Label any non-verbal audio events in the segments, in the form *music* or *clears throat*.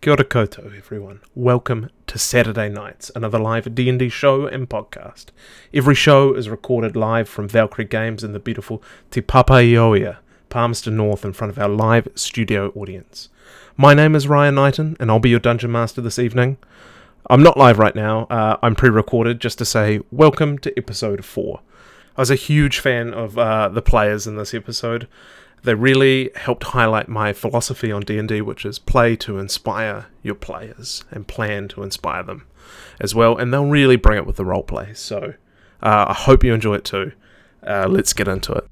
Kia ora koutou, everyone. Welcome to Saturday Nights, another live D&D show and podcast. Every show is recorded live from Valkyrie Games in the beautiful Te Papaioea, Palmerston North, in front of our live studio audience. My name is Ryan Knighton, and I'll be your Dungeon Master this evening. I'm not live right now, uh, I'm pre-recorded just to say welcome to episode 4. I was a huge fan of uh, the players in this episode. They really helped highlight my philosophy on D&D, which is play to inspire your players and plan to inspire them as well. And they'll really bring it with the role play. So uh, I hope you enjoy it too. Uh, let's get into it.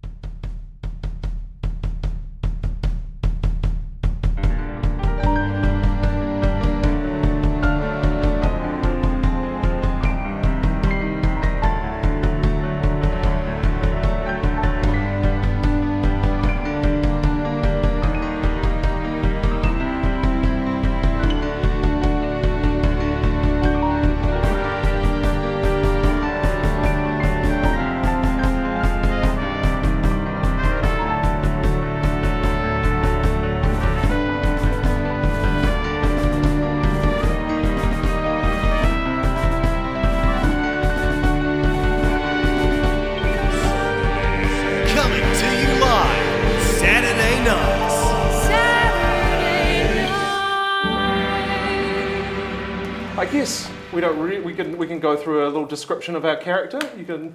Description of our character. You can,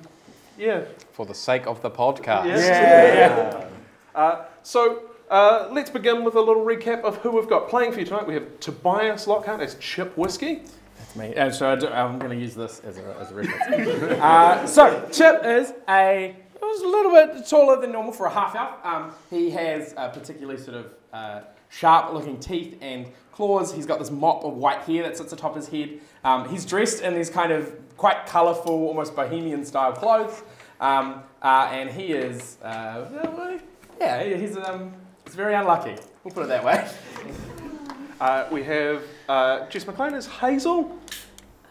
yeah, for the sake of the podcast. yeah. *laughs* Uh, so uh, let's begin with a little recap of who we've got playing for you tonight. We have Tobias Lockhart as Chip Whiskey. That's me. Uh, so I do, I'm going to use this as a, as a reference. *laughs* uh, so Chip is a he was a little bit taller than normal for a half elf. Um, he has uh, particularly sort of uh, sharp-looking teeth and claws. He's got this mop of white hair that sits atop his head. Um, he's dressed in these kind of quite colourful, almost bohemian style clothes. Um, uh, and he is, uh, yeah, he's um, he's very unlucky. We'll put it that way. *laughs* Uh, we have uh, Jess McLean as Hazel.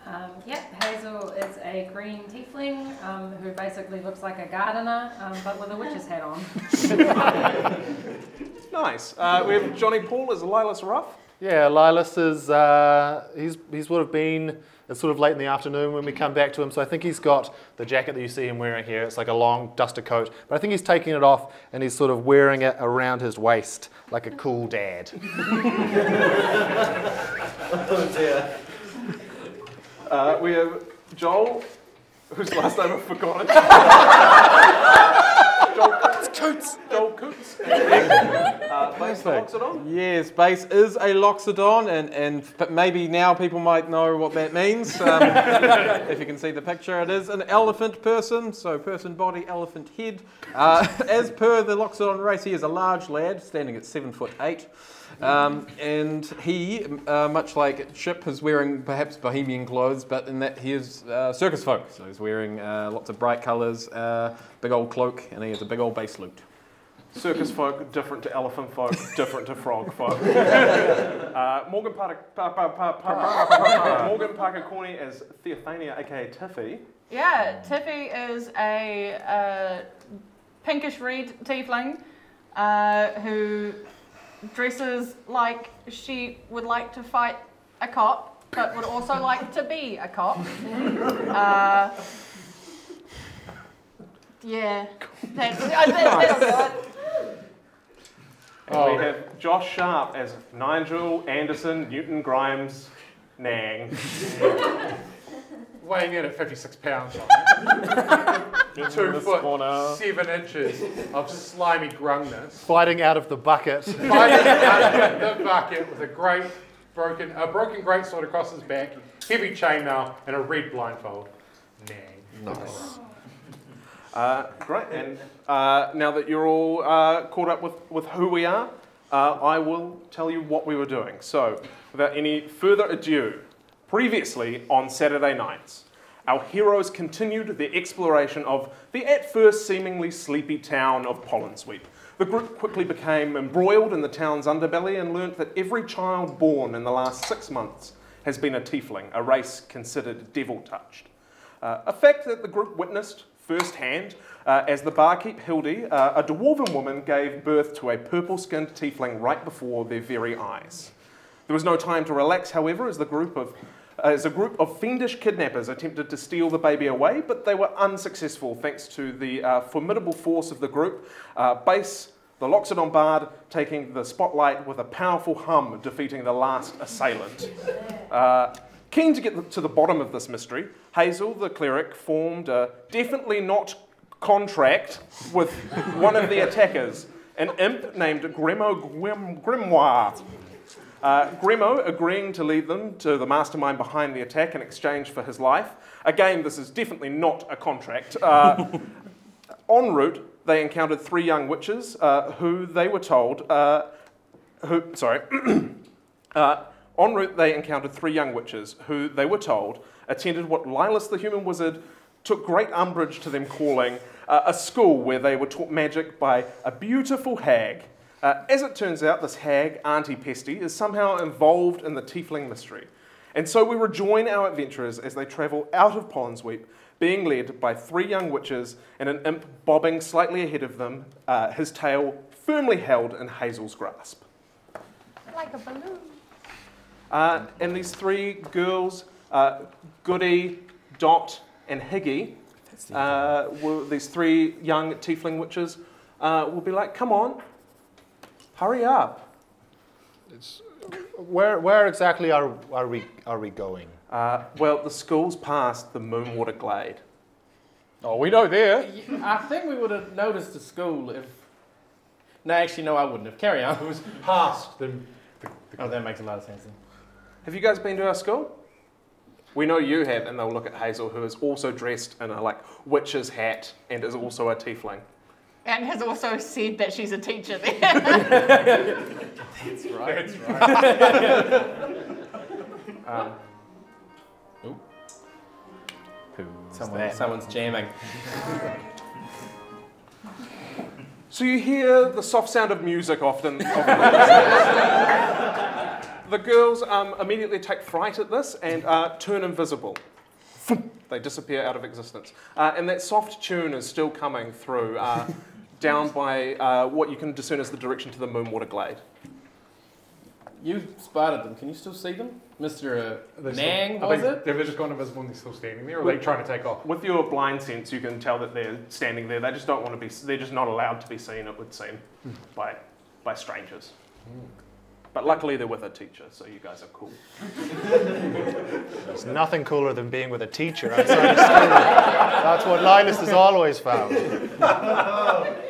Um, yep, Hazel is a green tiefling um, who basically looks like a gardener, um, but with a witch's hat on. *laughs* Nice. Uh, we have Johnny Paul as Lilas Ruff. Yeah, Lilas is, uh, he's, he's would have been, it's sort of late in the afternoon when we come back to him, so I think he's got the jacket that you see him wearing here. It's like a long duster coat, but I think he's taking it off and he's sort of wearing it around his waist like a cool dad. *laughs* Oh Uh, we have Joel, whose last name I've forgotten. *laughs* Joel Coots. Joel Coots. Uh, Base Loxodon. Yes, base is a loxodon, and, and p- maybe now people might know what that means. Um, *laughs* if you can see the picture, it is an elephant person, so person body, elephant head. Uh, *laughs* as per the loxodon race, he is a large lad, standing at seven foot eight. Um, and he, uh, much like Chip, is wearing perhaps bohemian clothes, but in that he is uh, circus folk. So he's wearing uh, lots of bright colours, uh, big old cloak, and he has a big old bass lute. Circus folk, different to elephant folk, *laughs* different to frog folk. *laughs* uh, Morgan Parker, pa, pa, pa, pa, pa, pa, *laughs* Morgan Parker Corney as Theophania, aka Tiffy. Yeah, Tiffy is a uh, pinkish red tiefling uh, who dresses like she would like to fight a cop, but would also like to be a cop. *laughs* Uh, yeah, that's, uh, that- that's- And we have Josh Sharp as Nigel Anderson Newton Grimes Nang. *laughs* weighing in at 56 pounds. *laughs* Two foot seven inches of slimy grungness. Fighting out of the bucket. *laughs* Fighting out of the bucket with a great broken, a broken greatsword across his back, heavy chainmail, and a red blindfold. Nang. Uh, great. And uh, now that you're all uh, caught up with, with who we are, uh, I will tell you what we were doing. So, without any further ado, previously on Saturday nights, our heroes continued their exploration of the at first seemingly sleepy town of Pollensweep. The group quickly became embroiled in the town's underbelly and learnt that every child born in the last six months has been a tiefling, a race considered devil touched. Uh, a fact that the group witnessed firsthand uh, as the barkeep Hildy, uh, a dwarven woman, gave birth to a purple skinned tiefling right before their very eyes. There was no time to relax, however, as the group of as a group of fiendish kidnappers attempted to steal the baby away, but they were unsuccessful thanks to the uh, formidable force of the group. Uh, Base, the Loxodon Bard, taking the spotlight with a powerful hum, defeating the last assailant. Uh, keen to get to the bottom of this mystery, Hazel, the cleric, formed a definitely not contract with one of the attackers, an imp named Grimo Grim- Grimoire. Uh, Grimo agreeing to lead them to the mastermind behind the attack in exchange for his life. Again, this is definitely not a contract. Uh, *laughs* en route, they encountered three young witches uh, who they were told, uh, who, sorry, *clears throat* uh, en route, they encountered three young witches who they were told attended what Lilith the human wizard took great umbrage to them calling uh, a school where they were taught magic by a beautiful hag. Uh, as it turns out, this hag, Auntie Pesty, is somehow involved in the tiefling mystery. And so we rejoin our adventurers as they travel out of Pollendsweep, being led by three young witches and an imp bobbing slightly ahead of them, uh, his tail firmly held in Hazel's grasp. Like a balloon. Uh, and these three girls, uh, Goody, Dot, and Higgy, uh, were these three young tiefling witches, uh, will be like, come on, hurry up. It's, Where, where exactly are, are, we, are we going? Uh, well, the school's past the Moonwater Glade. Oh, we know there. I think we would have noticed the school if. No, actually, no, I wouldn't have. Carry on. It was past the. the, the Oh, that makes a lot of sense. Then. Have you guys been to our school? We know you have, and they'll look at Hazel, who is also dressed in a like witch's hat and is also a tiefling. And has also said that she's a teacher there. *laughs* That's right. *laughs* Um, Someone, someone's jamming. So you hear the soft sound of music often. often *laughs* the girls um, immediately take fright at this and uh, turn invisible. They disappear out of existence. Uh, and that soft tune is still coming through uh, down by uh, what you can discern as the direction to the Moonwater Glade. You spotted them. Can you still see them? Mr. They're Uh, still- Nang, are was they, it? They've just gone invisible and they're still standing there, or are they trying to take off? With your blind sense, you can tell that they're standing there. They just don't want to be. They're just not allowed to be seen. It would seem by by strangers. But luckily, they're with a teacher, so you guys are cool. There's nothing cooler than being with a teacher outside of school. That's what Linus has always found. *laughs*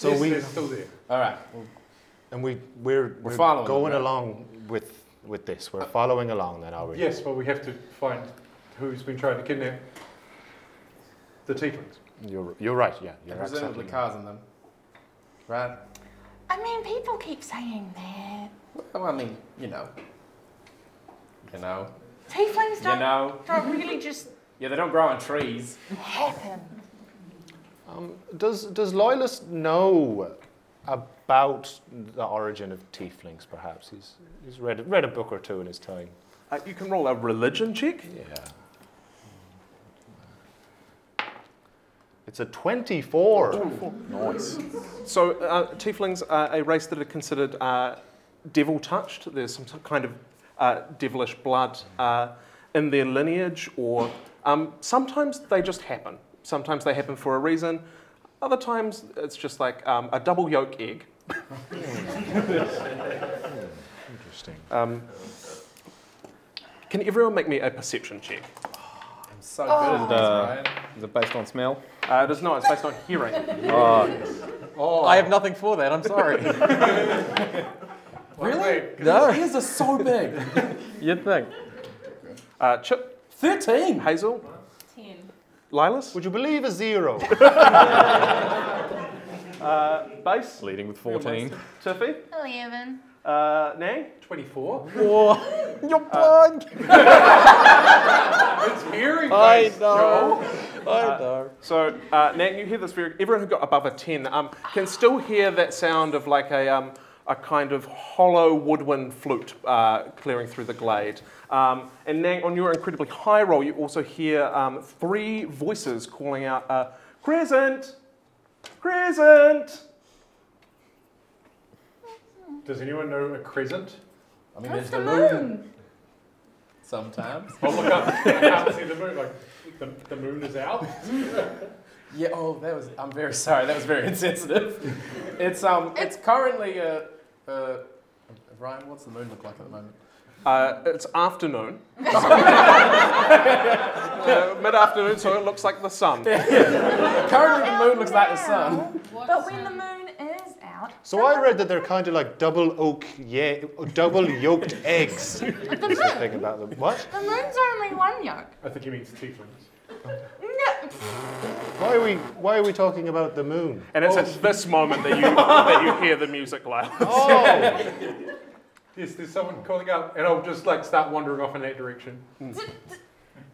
So we they're still there. All right. And we we're, we're, following them, going right? along with with this. We're following along then, are we? Yes, but we have to find who's been trying to kidnap the tieflings. You're you're right. Yeah, you're presumably absolutely. cars in them. Right? I mean, people keep saying that. Well, I mean, you know. You know. Tieflings You don't, know. don't really just Yeah, they don't grow on trees. happen. Um, does does Loyalist know about the origin of tieflings? Perhaps he's he's read read a book or two in his time. Uh, you can roll a religion check. Yeah. It's a 24. 24. Nice. So, uh, tieflings are a race that are considered uh, devil touched. There's some kind of uh, devilish blood uh, in their lineage, or um, sometimes they just happen. Sometimes they happen for a reason. Other times it's just like um, a double yolk egg. Interesting. Um, can everyone make me a perception check? I'm so Oh. good at this, Uh, Ryan. Is it based on smell? Uh, it is not. It's based on hearing. *laughs* Oh, I have nothing for that. I'm sorry. *laughs* really? no. Ears are so big. *laughs* You'd think. Uh, Chip, 13. Hazel, Ten. Lilas, Would you believe a zero? *laughs* uh, Base, Leading with 14. Tiffy, Eleven. uh, Nang. 24? *laughs* You're blind. It's hearing I based, know. Joel. I know. So, uh, Nat, you hear this very. Everyone who got above a 10 um, can still hear that sound of like a, um, a kind of hollow woodwind flute uh, clearing through the glade. Um, and Nang, on your incredibly high roll, you also hear um, three voices calling out, uh, Crescent! Crescent! Does anyone know a crescent? I mean, That's there's the the moon. moon. Sometimes. Oh, look up. I can't see the moon. Like, the, the moon is out. *laughs* Yeah. Oh, that was. I'm very sorry. That was very *laughs* insensitive. It's um. It's currently a. Uh, Ryan, what's the moon look like at the moment? Uh, it's afternoon. *laughs* *laughs* uh, Mid afternoon, so it looks like the sun. *laughs* Currently, the moon looks like the sun. But when the moon is out, So I read that they're kind of like double oak, yeah, double yolked eggs. the Is the moon, thing about them. What? the moon's only one yolk. I think he means tieflings. No. Why are we? Why are we talking about the moon? And it's at this moment that you that you hear the music loud. Oh, Yes, there's someone calling out, and I'll just like start wandering off in that direction.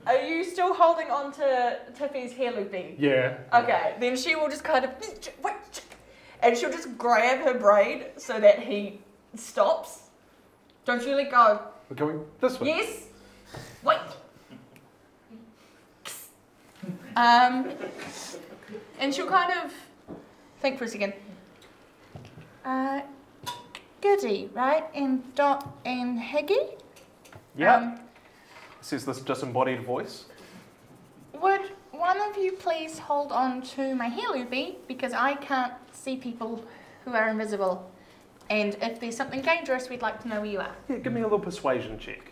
Are you still holding on to Tiffy's hair loopy? Yeah. Okay, then she will just kind of, and she'll just grab her braid so that he stops. Don't you let go. We're going this way. Yes. Wait. Um, and she'll kind of think for a second. Uh, Goody, right? And Dot and Higgy. Yeah. Um, Says this disembodied voice. would one of you please hold on to my hair loopy because I can't see people who are invisible. And if there's something dangerous, we'd like to know where you are. Yeah, give me a little persuasion check.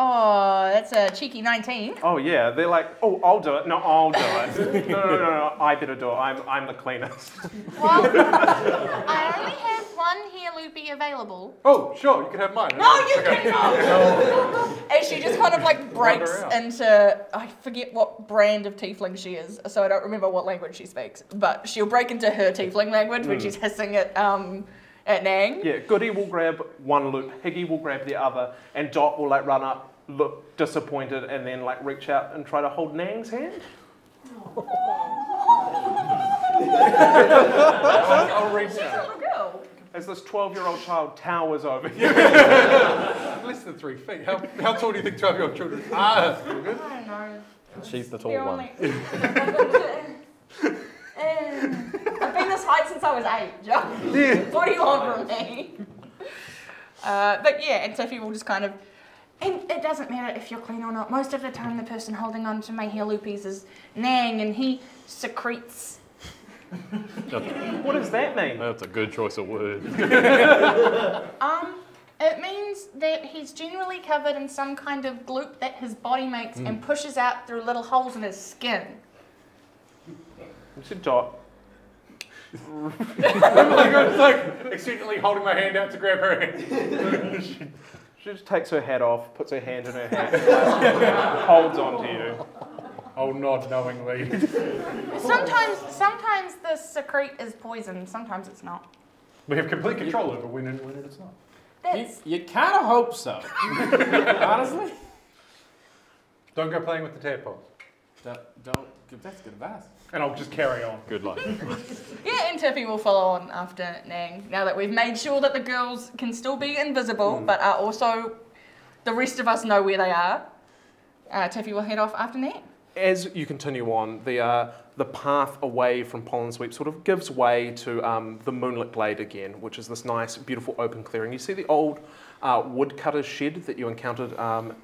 Oh, that's a cheeky 19. Oh yeah, they're like, oh, I'll do it. No, I'll do it. *laughs* No, no, no, no, I better do it. I'm, I'm the cleanest. Well, *laughs* I only have one hair loopy available. Oh, sure, you can have mine. No, you Okay. cannot! *laughs* and she just kind of like breaks Wander out. into, I forget what brand of tiefling she is, so I don't remember what language she speaks, but she'll break into her tiefling language when she's hissing at, um, at Nang. Yeah, Goody will grab one loop, Higgy will grab the other, and Dot will like run up, look disappointed, and then like reach out and try to hold Nang's hand. I'll reach She's out. little girl. As this 12-year-old child towers over *laughs* you. Less than three feet. How, how tall do you think 12 year old children are? I don't know. She's the tall They're one. *laughs* *laughs* only- Um, I've been this height since I was eight, Joe. what do you want from me? Uh, but yeah, and Tiffy will just kind of. And it doesn't matter if you're clean or not. Most of the time, the person holding on to my hair loopies is Nang, and he secretes. What does that mean? That's a good choice of word. *laughs* Um, it means that he's generally covered in some kind of gloop that his body makes and pushes out through little holes in his skin. To Dot. like, I was like accidentally holding my hand out to grab her hand. She just takes her hat off, puts her hand in her hat, holds on to you. I'll nod knowingly. Sometimes, sometimes the secrete is poison. Sometimes it's not. We have complete control over when and when it is not. You, That's you kind of hope so. Honestly. Don't go playing with the tadpoles. Don't, don't. That's good advice. And I'll just carry on. Good luck. *laughs* yeah. And Tiffy will follow on after Nang. Now that we've made sure that the girls can still be invisible, but are also the rest of us know where they are. Uh, Tiffy will head off after Nang. As you continue on, the, uh, the path away from Pollen Sweep sort of gives way to um, the Moonlit Glade again, which is this nice, beautiful open clearing. You see the old uh, woodcutter's shed that you encountered um,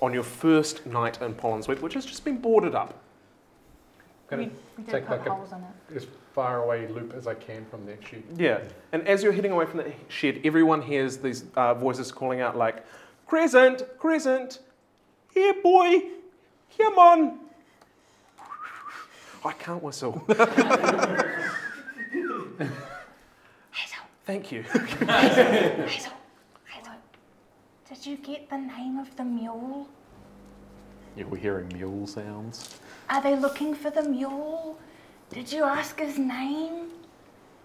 on your first night in Pollen Sweep, which has just been boarded up. Gonna we, we did take put like a- holes in it. as far away loop as I can from that sheep. Yeah, and as you're heading away from the shed, everyone hears these uh, voices calling out like, "Crescent, Crescent, here, boy, come on." I can't whistle. *laughs* Hazel, Thank you. Hazel, Hazel. Did you get the name of the mule? Yeah, we're hearing mule sounds. Are they looking for the mule? Did you ask his name?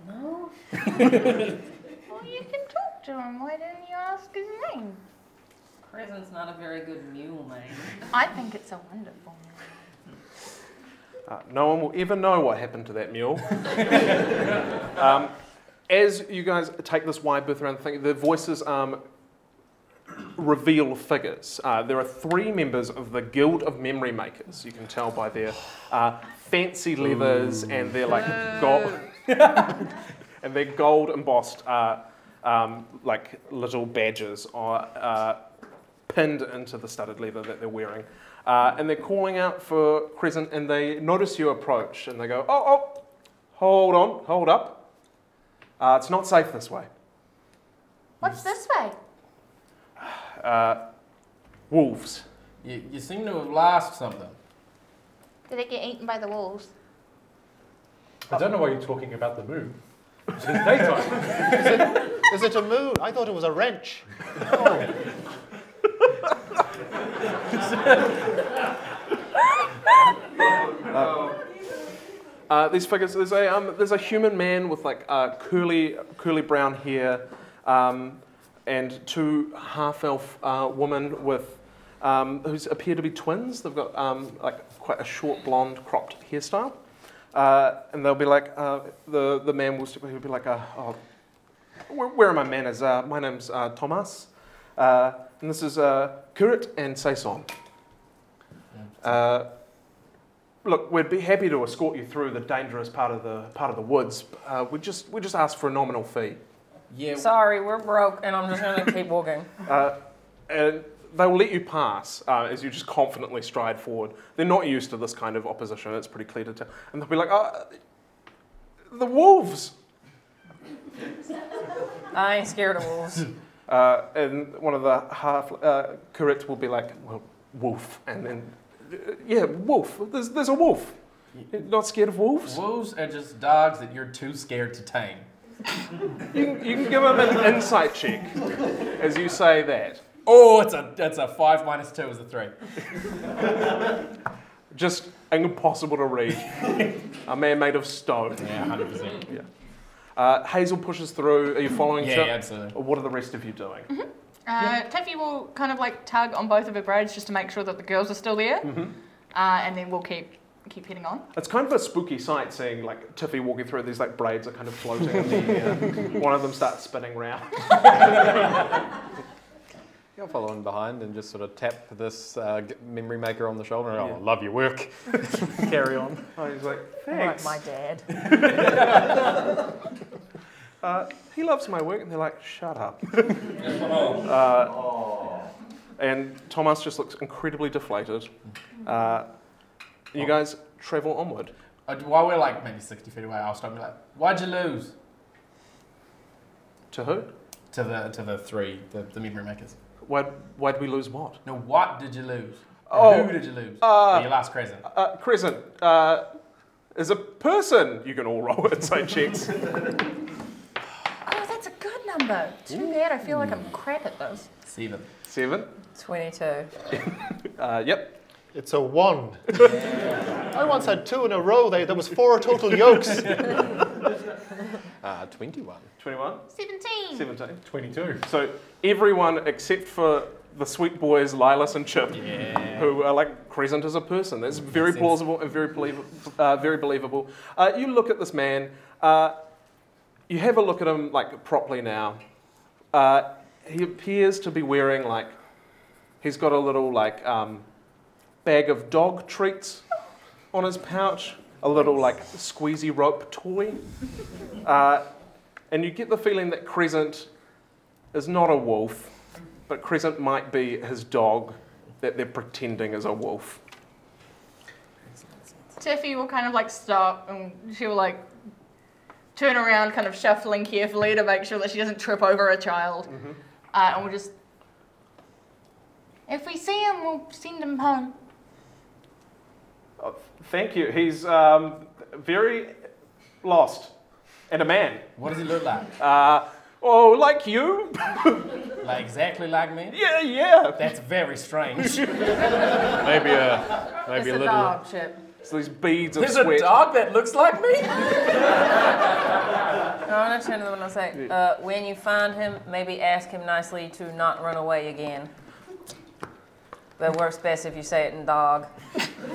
No. *laughs* Well, you can talk to him. Why didn't you ask his name? Crescent's not a very good mule name. I think it's a wonderful name. Uh, no one will ever know what happened to that mule. *laughs* um, as you guys take this wide berth around the thing, the voices um, reveal figures. Uh, there are three members of the Guild of Memory Makers. You can tell by their uh, fancy leathers and their like gold. *laughs* and they're gold embossed, uh, um, like little badges are uh, pinned into the studded leather that they're wearing. Uh, and they're calling out for Crescent, and they notice you approach, and they go, "Oh, oh, hold on, hold up. Uh, it's not safe this way. What's this way? Uh, wolves. You, you seem to have lost something. Did it get eaten by the wolves? I don't know why you're talking about the moon. It's daytime. *laughs* Is it a moon? I thought it was a wrench. *laughs* Uh, these figures. There's a um, there's a human man with like uh, curly curly brown hair, um, and two half elf uh, women with um, who appear to be twins. They've got um, like quite a short blonde cropped hairstyle, uh, and they'll be like uh, the the man will he'll be like, uh, oh, where, where are my manners? Uh, my name's uh, Thomas, uh, and this is uh, Kurit and Saison. Uh, Look, we'd be happy to escort you through the dangerous part of the part of the woods. Uh, we just we just ask for a nominal fee, Yeah. Sorry, we're broke, and I'm just gonna *laughs* keep walking. uh, and they will let you pass uh, as you just confidently stride forward. They're not used to this kind of opposition. It's pretty clear to tell, and they'll be like, uh, "The wolves!" I ain't scared of wolves. *laughs* Uh, and one of the half uh, Kurit will be like, "Well, wolf," and then, uh, "Yeah, wolf. There's there's a wolf. You're not scared of wolves?" Wolves are just dogs that you're too scared to tame. You can, you can give them an insight check as you say that. Oh, it's a it's a five minus two is a three. just impossible to read. a man made of stone. Yeah, hundred percent. Uh, Hazel pushes through. Are you following Yeah, Chip? absolutely. Or what are the rest of you doing? Uh, Tiffy will kind of like tug on both of her braids just to make sure that the girls are still there, uh, and then we'll keep keep heading on. It's kind of a spooky sight seeing like Tiffy walking through. These like braids are kind of floating in the air. *laughs* One of them starts spinning round. I'll follow in behind and just sort of tap this uh, g- memory maker on the shoulder. and, Oh, love your work. *laughs* Carry on. *laughs* Oh, he's like, Like thanks. my dad. Uh, he loves my work, and they're like, shut up. uh, and Thomas just looks incredibly deflated. Uh, you guys travel onward. Uh, while we're like maybe sixty feet away, I'll stop and be like, "Why'd you lose?" To who? To the to the three, the, the memory makers. Why? Why'd we lose what? No, what did you lose? Oh, Who did you lose? uh, Oh, your last present. Uh, Crescent, uh, is a person. You can all roll insight checks. *laughs* Oh, that's a good number. Too bad. I feel like I'm crap at those. Seven. Seven. 22. *laughs* Uh, yep. It's a one. *laughs* I once had two in a row. They, there was four total yolks. Uh, *laughs* 21. 21. 17. 17. 22. So everyone except for the sweet boys, Lilas and Chip, Yeah. who are like Crescent as a person. That's very sense. plausible and very, believ- uh, very believable. Uh, you look at this man. Uh, you have a look at him like properly now. Uh, he appears to be wearing like he's got a little like um, bag of dog treats on his pouch, a little like squeezy rope toy, uh, and you get the feeling that Crescent is not a wolf, but Crescent might be his dog that they're pretending is a wolf. Tiffy will kind of like stop and she will like turn around, kind of shuffling carefully to make sure that she doesn't trip over a child. Uh, and we'll just. If we see him, we'll send him home. Thank you. He's um, very lost and a man. What does he look like? Uh, oh, like you? *laughs* Like exactly like me? yeah, yeah. That's very strange. *laughs* Maybe a, maybe It's a a little. dog, Chip. So these beads of There's a dog that looks like me? No, I'm gonna turn to them and I'll say, uh, when you find him, maybe ask him nicely to not run away again. But it works best if you say it in dog.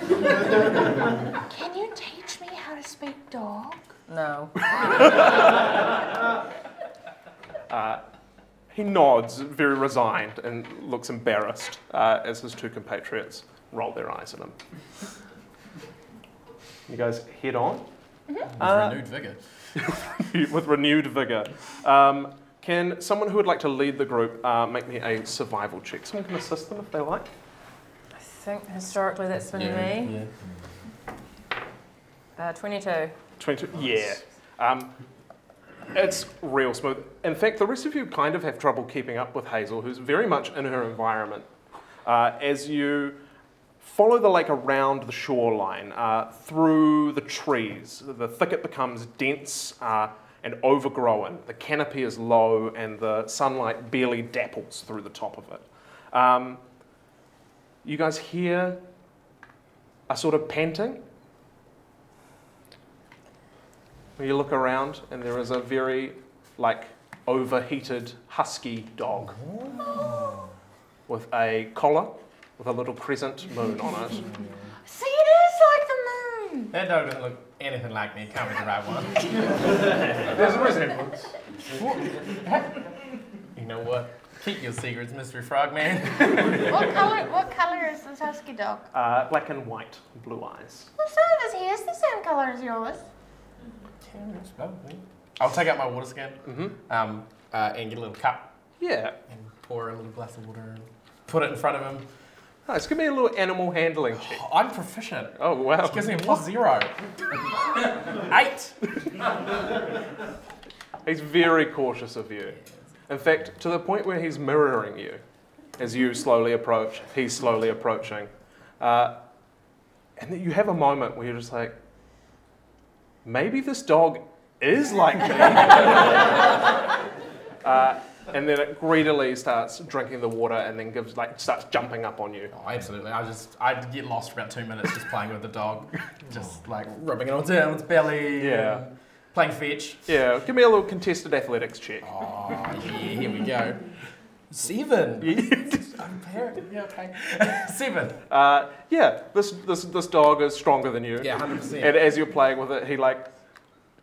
Can you teach me how to speak dog? No. *laughs* He nods, very resigned, and looks embarrassed uh, as his two compatriots roll their eyes at him. You guys head on. With Uh, renewed vigor. *laughs* with renewed vigor. Um, can someone who would like to lead the group uh, make me a survival check? Someone can assist them if they like. I think historically that's been me. Uh, 22. 22. Yeah. Um, it's real smooth. In fact, the rest of you kind of have trouble keeping up with Hazel, who's very much in her environment. Uh, as you follow the lake around the shoreline, uh, through the trees, the thicket becomes dense uh, and overgrown. The canopy is low, and the sunlight barely dapples through the top of it. Um, you guys hear a sort of panting when you look around and there is a very like overheated husky dog oh. with a collar with a little crescent moon on it. *laughs* See, it is like the moon. That dog doesn't look anything like me. Can't be the right one. *laughs* There's a resemblance. You know what? Keep your secrets, Mystery Frogman. *laughs* What color? What color is this husky dog? Uh, black and white, blue eyes. Well, some of his hair is the same color as yours. I'll take out my water skin hmm um, uh, and get a little cup Yeah. and pour a little glass of water and put it in front of him. Nice. Give be a little animal handling check. Oh, I'm proficient. Oh wow. Which gives me a plus zero. *laughs* Eight. He's very cautious of you. In fact, to the point where he's mirroring you as you slowly approach, he's slowly approaching. Uh, and then you have a moment where you're just like, maybe this dog is like me. *laughs* uh, and then it greedily starts drinking the water and then gives like starts jumping up on you. Oh, absolutely. I just I'd get lost for about two minutes just playing with the dog, just like rubbing it on its belly. Yeah. and Playing fetch. Yeah, give me a little contested athletics check. Oh yeah, here we go. Seven. *laughs* I'm parrot. Yeah, okay. *laughs* Seven. Uh, yeah, this, this this dog is stronger than you. Yeah, hundred percent. And as you're playing with it, he like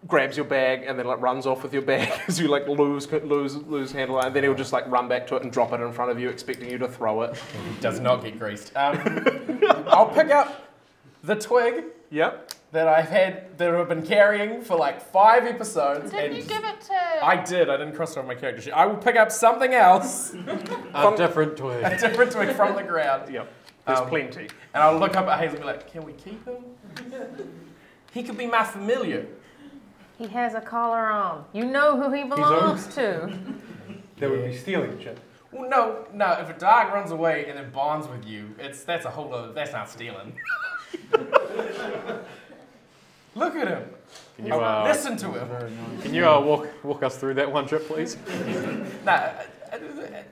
grabs your bag and then like runs off with your bag *laughs* as you like lose lose lose handle, and then he'll just like run back to it and drop it in front of you, expecting you to throw it. Does not get greased. Um, I'll pick up the twig Yep. That I've had that I've been carrying for like five episodes. Didn't and you give it to? I did. I didn't cross it on my character sheet. I will pick up something else, *laughs* *laughs* A different twig. a different twig from the ground, Yep. There's Um, plenty. and I'll look up at Hazel and be like, "Can we keep him? *laughs* He could be my familiar." He has a collar on. You know who he belongs to. That would be stealing shit. Well, no, no. If a dog runs away and then bonds with you, it's that's a whole other. That's not stealing. Look at him. Can you, uh, Listen to him. can you uh, walk, walk us through that one trip, please? Nah, uh, uh,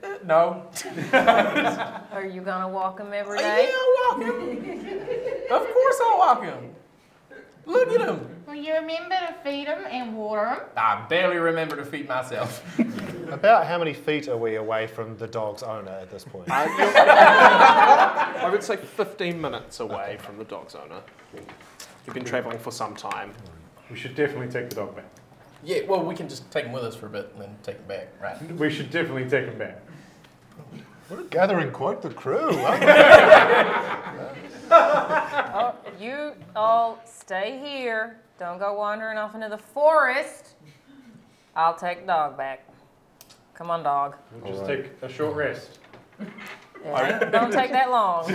uh, no. *laughs* Are you gonna walk him every day? Yeah. I'll walk him. of course, I'll walk him. Look at him. Will you remember to feed him and water him? I barely remember to feed myself. *laughs* About how many feet are we away from the dog's owner at this point? Uh, *laughs* I would say 15 minutes away from the dog's owner. You've been traveling for some time. We should definitely take the dog back. yeah, well, we can just take him with us for a bit and then take him back, right? We should definitely take him back. We're gathering quite the crew. *laughs* Oh, you all stay here. Don't go wandering off into the forest. I'll take the dog back. Come on, dog. We'll just take a short rest. Yeah, don't take that long.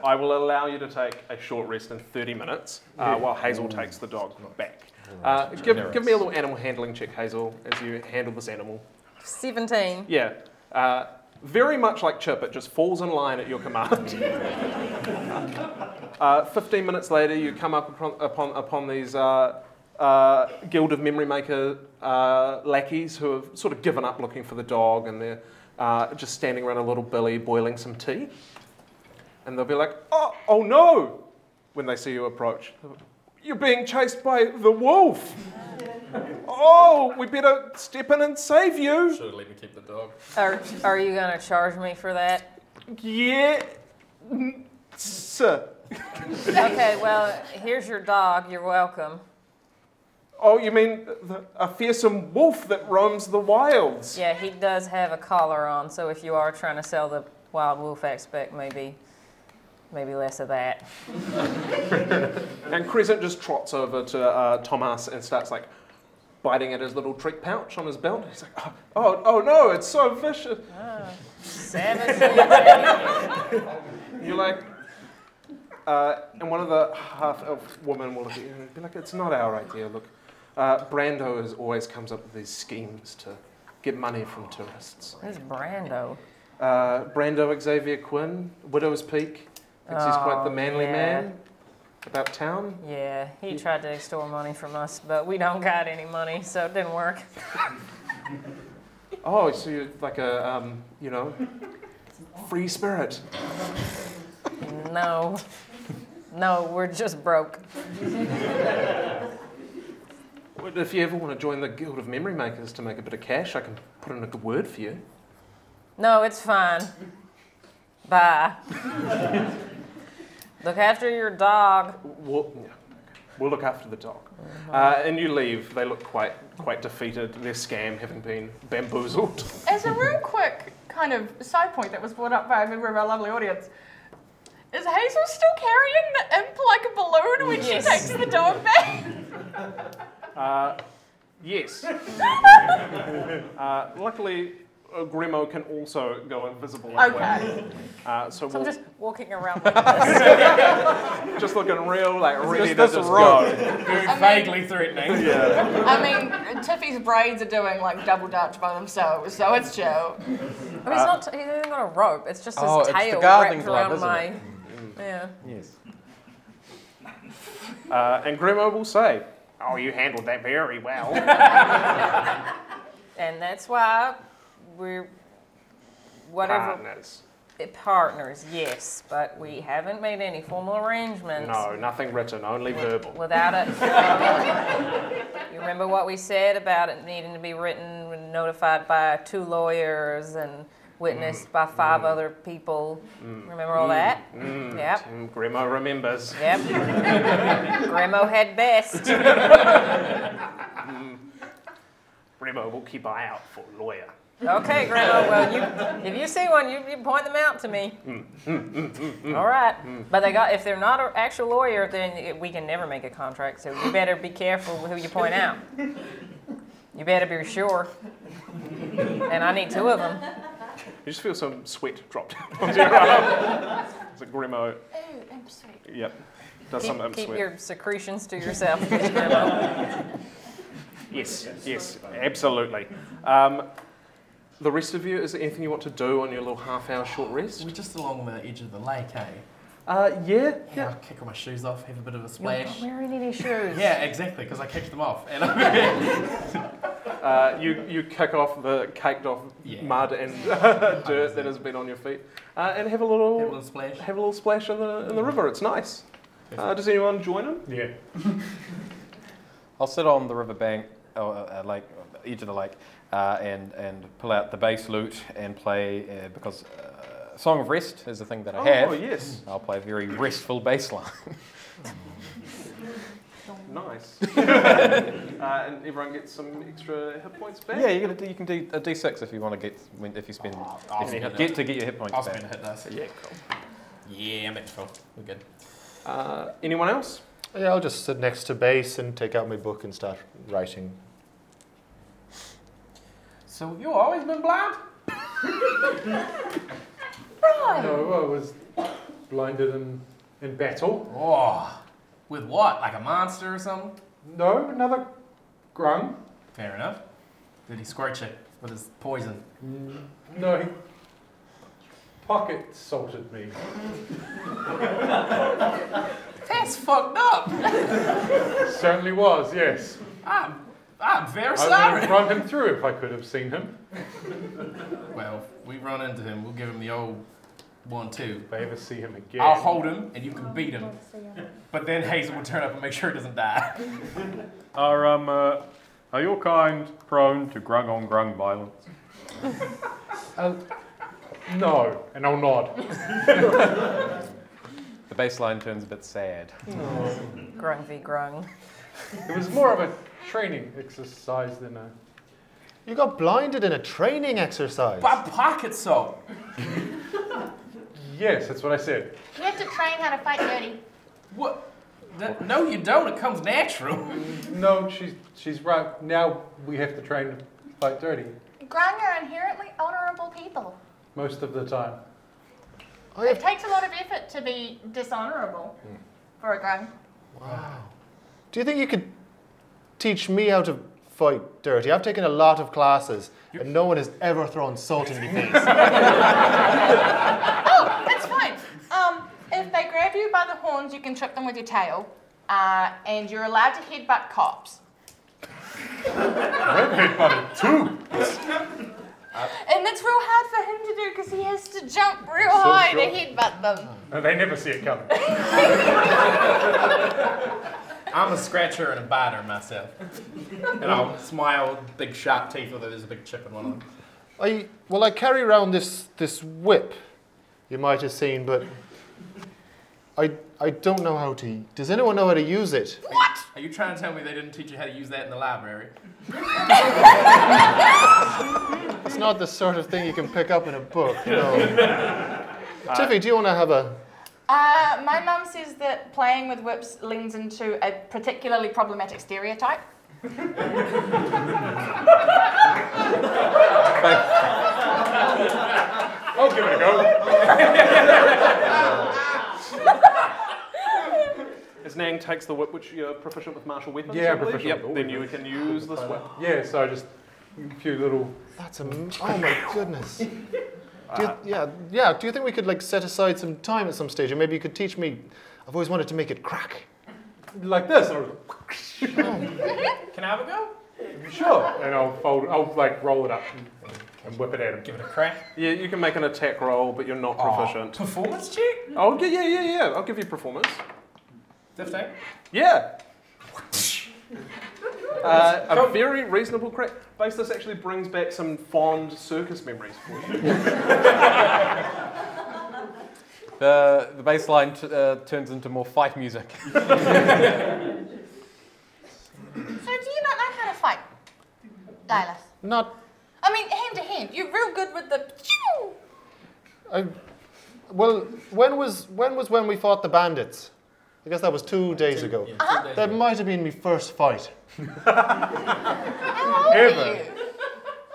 *laughs* I will allow you to take a short rest in 30 minutes uh, while Hazel takes the dog back. Uh, give, give me a little animal handling check, Hazel, as you handle this animal. 17. Yeah. Uh, very much like Chip, it just falls in line at your command. *laughs* uh, 15 minutes later, you come up upon, upon, upon these uh, uh, Guild of Memory Maker uh, lackeys who have sort of given up looking for the dog and they're uh, just standing around a little billy boiling some tea. And they'll be like, oh, oh no, when they see you approach. You're being chased by the wolf. *laughs* Oh, we better step in and save you. Should let me keep the dog. Are, are you gonna charge me for that? Yeah. Sir. Okay, well, here's your dog. You're welcome. Oh, you mean the, a fearsome wolf that roams the wilds? Yeah, he does have a collar on, so if you are trying to sell the wild wolf aspect, maybe, maybe less of that. *laughs* And Crescent just trots over to uh, Thomas and starts like biting at his little trick pouch on his belt. He's like, oh, oh, oh no, it's so vicious. Savage. *laughs* You're like, uh, and one of the half elf women will be, be like, it's not our idea. Look, uh, Brando is, always comes up with these schemes to get money from tourists. Who's Brando? Uh, Brando Xavier Quinn, Widow's Peak, thinks he's quite the Oh, manly yeah. man about town. Yeah, he tried to extort money from us, but we don't got any money, so it didn't work. *laughs* Oh, so you're like a, um, you know, free spirit. No. No, we're just broke. *laughs* Well, If you ever want to join the Guild of Memory Makers to make a bit of cash, I can put in a good word for you. No, it's fine. Bye. *laughs* Look after your dog. We'll, yeah, we'll look after the dog. Uh, and you leave. They look quite quite defeated. Their scam having been bamboozled. *laughs* As a real quick kind of side point that was brought up by a member of our lovely audience, is Hazel still carrying the imp like a balloon when Yes. she takes the dog back? *laughs* Uh, yes. *laughs* uh, luckily, uh, Grimo can also go invisible. as well. Okay. Uh, so So I'm just walking around like this. *laughs* just looking real, like ready to this just road. go. Very I mean- vaguely threatening. *laughs* Yeah. I mean, Tiffy's braids are doing like double dutch by themselves, so it's chill. I mean, he's not. He hasn't got a rope. It's just his Oh, it's the tail gardening wrapped glove, around isn't my. it? Yeah. Yes. Uh, and Grimo will say, "Oh, you handled that very well." *laughs* And that's why we're whatever Partners. eh, partners, yes, but we haven't made any formal arrangements. No, nothing written, only verbal. Without it. *laughs* you remember what we said about it needing to be written and notified by two lawyers and witnessed mm. by five mm. other people. Mm. Remember all that? Mm, Yep. Grimo remembers. Yep. *laughs* Grimo had best. *laughs* Grimo will keep eye out for lawyer. Okay, Grandma. Well, you if you see one, you, you point them out to me. All right. But they got if they're not an actual lawyer, then it, we can never make a contract. So you better be careful who you point out. You better be sure. And I need two of them. You just feel some sweat drop down *laughs* onto your arm. It's a Grimo. Ooh, imp sweet. Yep. Does Keep, some imp keep sweat. your secretions to yourself, *laughs* Yes, yes, absolutely. Um, the rest of you, is there anything you want to do on your little half hour short rest? We're just along the edge of the lake, eh? Uh, yeah, Yeah. I'll kick all my shoes off, have a bit of a splash. You're splash. not wearing any shoes. Yeah, exactly, because I kicked them off. And *laughs* *laughs* Uh, you, you kick off the caked off Yeah. mud and *laughs* dirt that has been on your feet uh, and have a little have a little splash. have a little splash in the in the river. It's nice. Uh, does anyone join him? Yeah. I'll sit on the riverbank, or uh, lake, edge of the lake, uh, and and pull out the bass lute and play uh, because uh, Song of Rest is the thing that I have. Oh yes, I'll play a very restful bass line. *laughs* nice. *laughs* uh, and everyone gets some extra hit points back. yeah, you, can you can do a d6 if you want to get when, if you spend I'll if you get it. to get your hit points back. I'll back. spend a hit dice. Yeah, cool. Yeah, I'm at full. We're good. Uh, anyone else? Yeah, I'll just sit next to base and take out my book and start writing. So you've always been blind? *laughs* No, I was blinded in, in battle. Oh, with what? Like a monster or something? No, another grung. Fair enough. Did he scorch it with his poison? Mm, no, he pocket salted me. *laughs* That's fucked up. Certainly was, yes. I'm, I'm very sorry. I would sorry. have run him through if I could have seen him. Well, if we run into him, we'll give him the old one too. If I ever see him again. I'll hold him and you can beat him. But then Hazel will turn up and make sure he doesn't die. *laughs* Are um uh, are your kind prone to grung on grung violence? Uh, no, and I'll nod. *laughs* The bass line turns a bit sad. Grung v grung. It was more of a training exercise than a. You got blinded in a training exercise. By pocket salt. Yes, that's what I said. You have to train how to fight dirty. What? Th- No, you don't. It comes natural. No, she's she's right. Now we have to train to fight dirty Grung are inherently honourable people. most of the time. I It have, takes a lot of effort to be dishonourable hmm. for a Grung. Wow. Do you think you could teach me how to fight dirty? I've taken a lot of classes, and no one has ever thrown salt in my face. *laughs* Oh, that's fine. Um, if they grab you by the horns, you can trip them with your tail, uh, and you're allowed to headbutt cops. Headbutt too. And that's real hard for him to do because he has to jump real high to headbutt them. They never see it coming. *laughs* I'm a scratcher and a biter myself. And I'll smile, with big sharp teeth, although there's a big chip in one of them. I well, I carry around this this whip. You might have seen, but I I don't know how to. Does anyone know how to use it? What? Are you trying to tell me they didn't teach you how to use that in the library? It's not the sort of thing you can pick up in a book. No. *laughs* Tiffy, do you want to have a? Uh, my mum says that playing with whips leans into a particularly problematic stereotype. I'll give it a go. As Nang takes the whip, which you're proficient with martial weapons, Yeah, proficient Yep, with then you can use this whip. Yeah, so just a few little. That's a. Oh my goodness. Do you, uh, yeah, yeah. Do you think we could like set aside some time at some stage, and maybe you could teach me? I've always wanted to make it crack. like this. Or, *laughs* Can I have a go? sure. And I'll fold. I'll like roll it up and, and whip it at him. Give it a crack. Yeah, you can make an attack roll, but you're not proficient. Performance check? Oh, yeah, yeah, yeah, yeah. I'll give you performance. 15. Yeah. Uh, a very reasonable crack. Base, this actually brings back some fond circus memories for you. *laughs* The, the bass line t- uh, turns into more fight music. *laughs* So do you not know how to fight, Lilas? Not. I mean, hand to hand. You're real good with the. I. Well, when was when was when we fought the bandits? I guess that was two days ago. Yeah, Uh-huh. two days That ago. might have been my first fight. How *laughs* old *laughs* Ever. are you?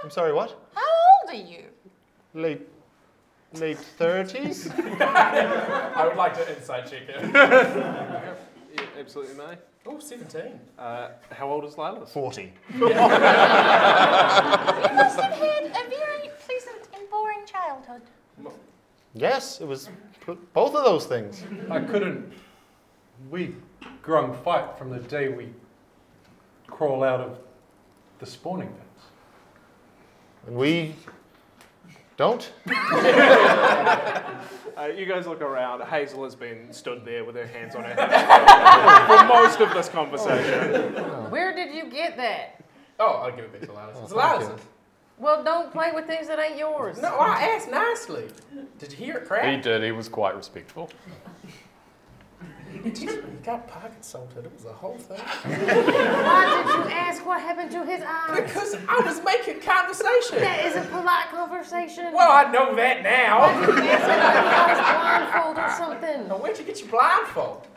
I'm sorry, what? How old are you? Late, late thirties. *laughs* I would like to insight check it. Yeah, absolutely, may. Oh, 17. Uh, how old is Lilas? Forty. You must have had a very pleasant and boring childhood. Yes, it was p- both of those things. I couldn't. We grung fight from the day we crawl out of the spawning pits. And we don't. *laughs* Uh, you guys look around. Hazel has been stood there with her hands on her hips for most of this conversation. *laughs* Where did you get that? Oh, I'll give it back to Linus. It's thank Linus. Well, don't play with things that ain't yours. No, I asked nicely. Did you hear it crack? He did. He was quite respectful. *laughs* He got pocket salted. It was a whole thing. *laughs* Why did you ask what happened to his eyes? Because I was making conversation. That is a polite conversation. Well, I know that Why now. did you ask if he was blindfold or something? Now, where'd you get your blindfold?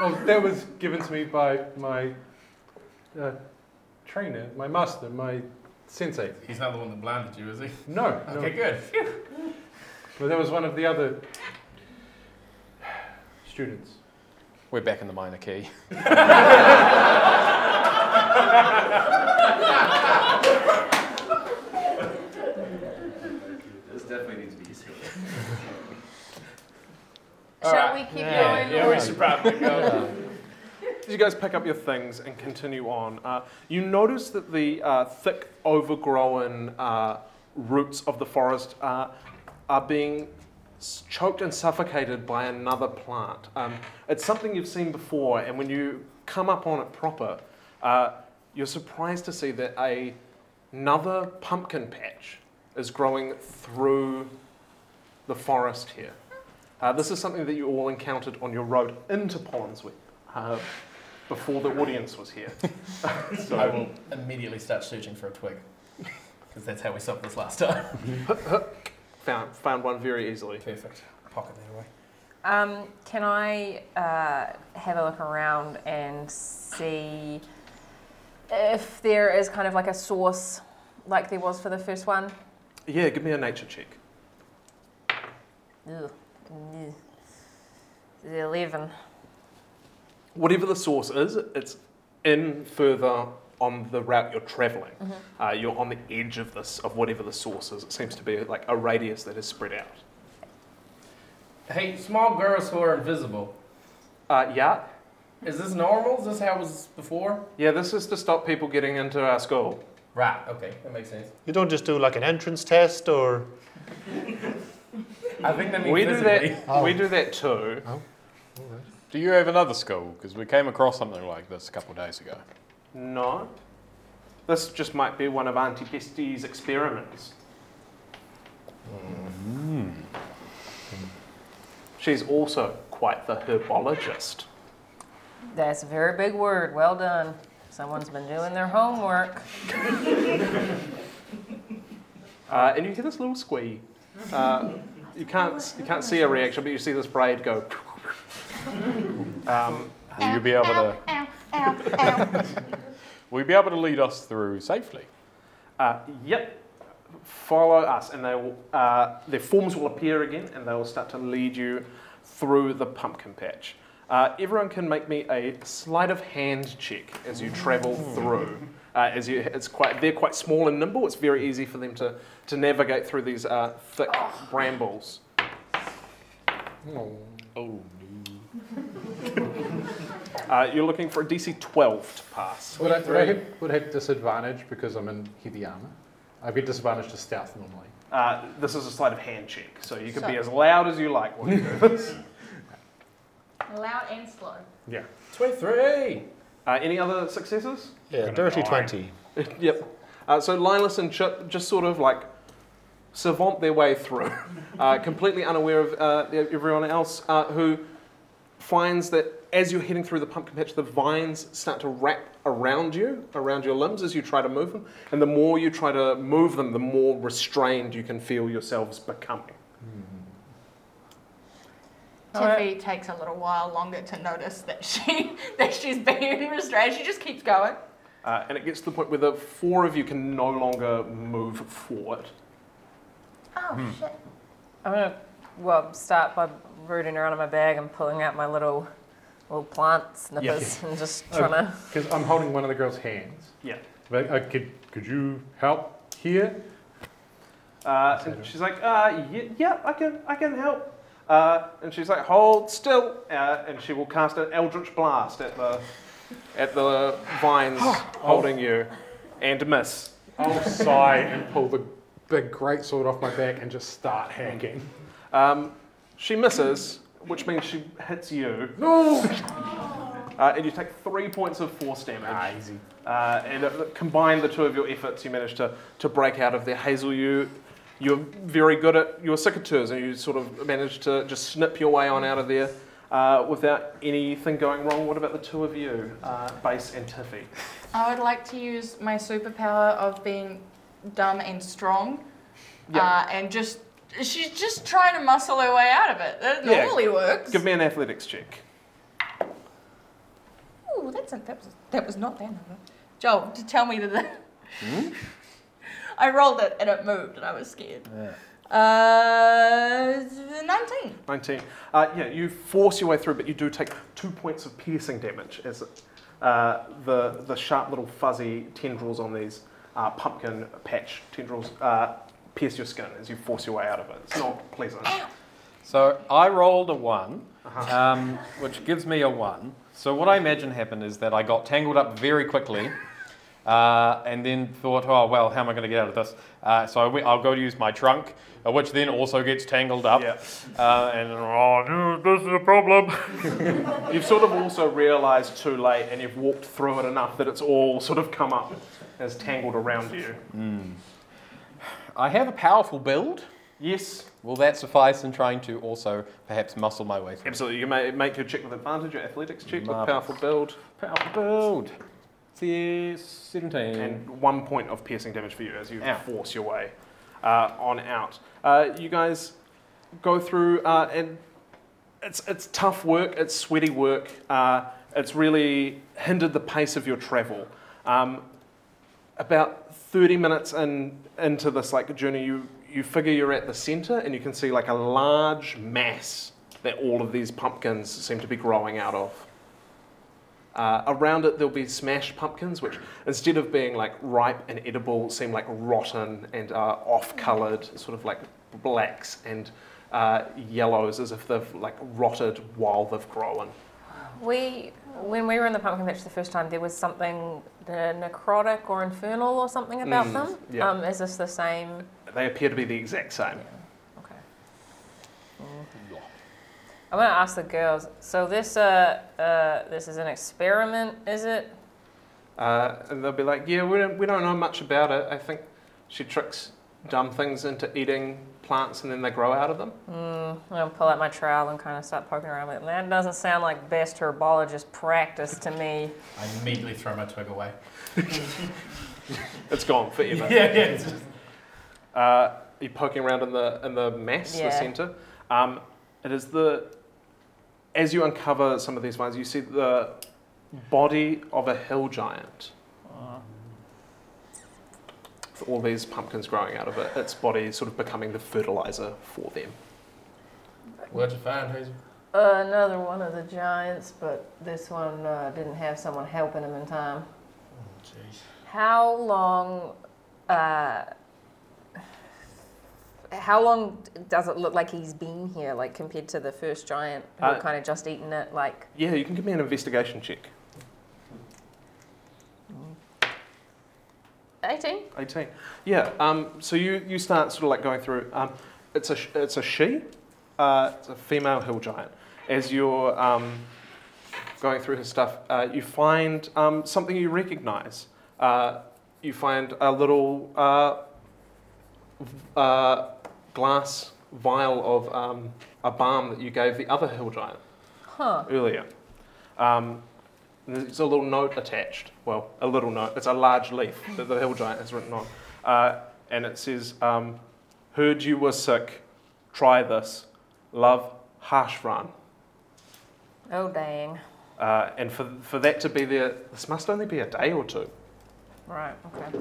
Oh, that was given to me by my uh, trainer, my master, my sensei. He's not the one that blinded you, is he? No, no. Okay, good. Phew. Well, that was one of the other students. We're back in the minor key. This definitely needs to be easier. Shall we keep going? Yeah, we should probably go. As you guys pick up your things and continue on, uh, you notice that the uh, thick, overgrown uh, roots of the forest uh, are being s- choked and suffocated by another plant. Um, it's something you've seen before, and when you come up on it proper, uh, you're surprised to see that a, another pumpkin patch is growing through the forest here. Uh, this is something that you all encountered on your road into Pollinsweep uh, before the audience was here. *laughs* so I will immediately start searching for a twig. Because that's how we solved this last time. Found, found one very easily. Perfect. Pocket that away. Um, can I uh, have a look around and see if there is kind of like a source like there was for the first one? Yeah, give me a nature check. Ugh. The 11. Whatever the source is, it's in further on the route you're traveling. Uh, you're on the edge of this, of whatever the source is. It seems to be like a radius that is spread out. Hey, small girls who are invisible. Uh, yeah, Is this normal? Is this how it was before? yeah. This is to stop people getting into our school. Right. Okay, that makes sense. You don't just do like an entrance test or. *laughs* I think that means We do physically. that. *laughs* We do that too. Oh. Do you have another school? Because we came across something like this a couple of days ago. No. This just might be one of Auntie Bestie's experiments. She's also quite the herbologist. That's a very big word. Well done. Someone's been doing their homework. *laughs* Uh, and you hear this little squee. Uh, you can't you can't see a reaction, but you see this braid go. *laughs* Um, Will you be able to? *laughs* Will you be able to lead us through safely? uh, yep. Follow us, and they will. Uh, their forms will appear again, and they will start to lead you through the pumpkin patch. Uh, everyone can make me a sleight of hand check as you travel through. Uh, as you, it's quite, they're quite small and nimble. It's very easy for them to, to navigate through these uh, thick brambles. Oh, Uh, you're looking for a DC 12 to pass. Would I, would, I have, would I have disadvantage because I'm in heavy armor? I get disadvantage to stealth normally. Uh, this is a sleight of hand check, so you can be as loud as you like when you do this. Loud and slow. Yeah. Twenty-three. Uh, any other successes? Yeah, dirty 20. *laughs* yep. Uh, so Linus and Chip just sort of like savant their way through, *laughs* uh, completely unaware of uh, everyone else uh, who finds that as you're heading through the pumpkin patch, the vines start to wrap around you, around your limbs as you try to move them. And the more you try to move them, the more restrained you can feel yourselves becoming. Tiffy takes a little while longer to notice that she *laughs* that she's being restrained. She just keeps going. Uh, and it gets to the point where the four of you can no longer move forward. Oh shit. I'm gonna well start by rooting around in my bag and pulling out my little little plant snippers and just trying to. Because I'm holding one of the girl's hands. Yeah. But, uh, could, could you help here? Uh, and she's like, uh, yeah, yeah, I can, I can help. Uh, and she's like, hold still, uh, and she will cast an eldritch blast at the, at the vines *gasps* holding you, and miss. I'll sigh and pull the big great sword off my back and just start hacking. Um, she misses, which means she hits you, No! *laughs* uh, and you take three points of force damage. Ah, easy. Uh, and uh, combine the two of your efforts, you manage to, to break out of there. Hazel, you, you're very good at your secateurs, and you sort of manage to just snip your way on out of there uh, without anything going wrong. What about the two of you, uh, Base and Tiffy? I would like to use my superpower of being dumb and strong, Yeah. uh, and just she's just trying to muscle her way out of it. That Yeah. normally works. Give me an athletics check. Ooh, that's a, that was that was not that number. Joel, to tell me that. The, *laughs* I rolled it and it moved and I was scared. Uh, nineteen. 19. Uh, yeah, you force your way through, but you do take two points of piercing damage as uh, the, the sharp little fuzzy tendrils on these uh, pumpkin patch tendrils uh, pierce your skin as you force your way out of it. It's not pleasant. So I rolled a one, um, which gives me a one. So what I imagine happened is that I got tangled up very quickly, uh, and then thought, oh well, how am I going to get out of this? Uh, so I went, I'll go to use my trunk, uh, which then also gets tangled up, Yeah. uh, and oh, no, this is a problem. *laughs* You've sort of also realised too late and you've walked through it enough that it's all sort of come up as tangled around you. I have a powerful build. Yes, Will that suffice in trying to also perhaps muscle my way through? absolutely. You may make your check with advantage, your athletics check with Marvellous. powerful build, Powerful build. See, 17. and one point of piercing damage for you as you Ow. force your way uh, on out. Uh, you guys go through, uh, and it's it's tough work. It's sweaty work. Uh, it's really hindered the pace of your travel. Um, about 30 minutes in, into this like journey, you, you figure you're at the center and you can see like a large mass that all of these pumpkins seem to be growing out of. Uh, around it, there'll be smashed pumpkins, which instead of being like ripe and edible, seem like rotten and uh, off-colored, sort of like blacks and uh, yellows, as if they've like rotted while they've grown. We, when we were in the pumpkin patch the first time, there was something uh, necrotic or infernal or something about Mm, them. yeah. Um, is this the same? They appear to be the exact same. Okay. I want to ask the girls. So this, uh, uh, this is an experiment, is it? Uh, and they'll be like, yeah, we don't, we don't know much about it. I think she tricks dumb things into eating plants and then they grow out of them. Mm, I'm gonna pull out my trowel and kind of start poking around with it. That doesn't sound like best herbologist practice to me. I immediately throw my twig away. It's gone forever. *laughs* yeah, yeah. just- Uh, you're poking around in the in the mass, the center. Um, it is the as you uncover some of these vines, you see the body of a hill giant. With all these pumpkins growing out of it, its body sort of becoming the fertilizer for them. What'd you find, Hazel? Uh, another one of the giants, but this one uh, didn't have someone helping him in time. Jeez. How long? Uh, how long does it look like he's been here, like compared to the first giant who Uh, kind of just eaten it? Like, Yeah, you can give me an investigation check. 18? 18. Yeah. Um, so you, you start sort of like going through. Um, it's a it's a she. Uh, it's a female hill giant. As you're um, going through her stuff, uh, you find um, something you recognise. Uh, you find a little uh, uh, glass vial of um, a balm that you gave the other hill giant Huh. earlier. There's a little note attached. Well, a little note. It's a large leaf that the hill giant has written on. Uh, and it says, um, Heard you were sick. Try this. Love, Harshran. Oh, dang. Uh, and for, for that to be there, this must only be a day or two. Right, okay.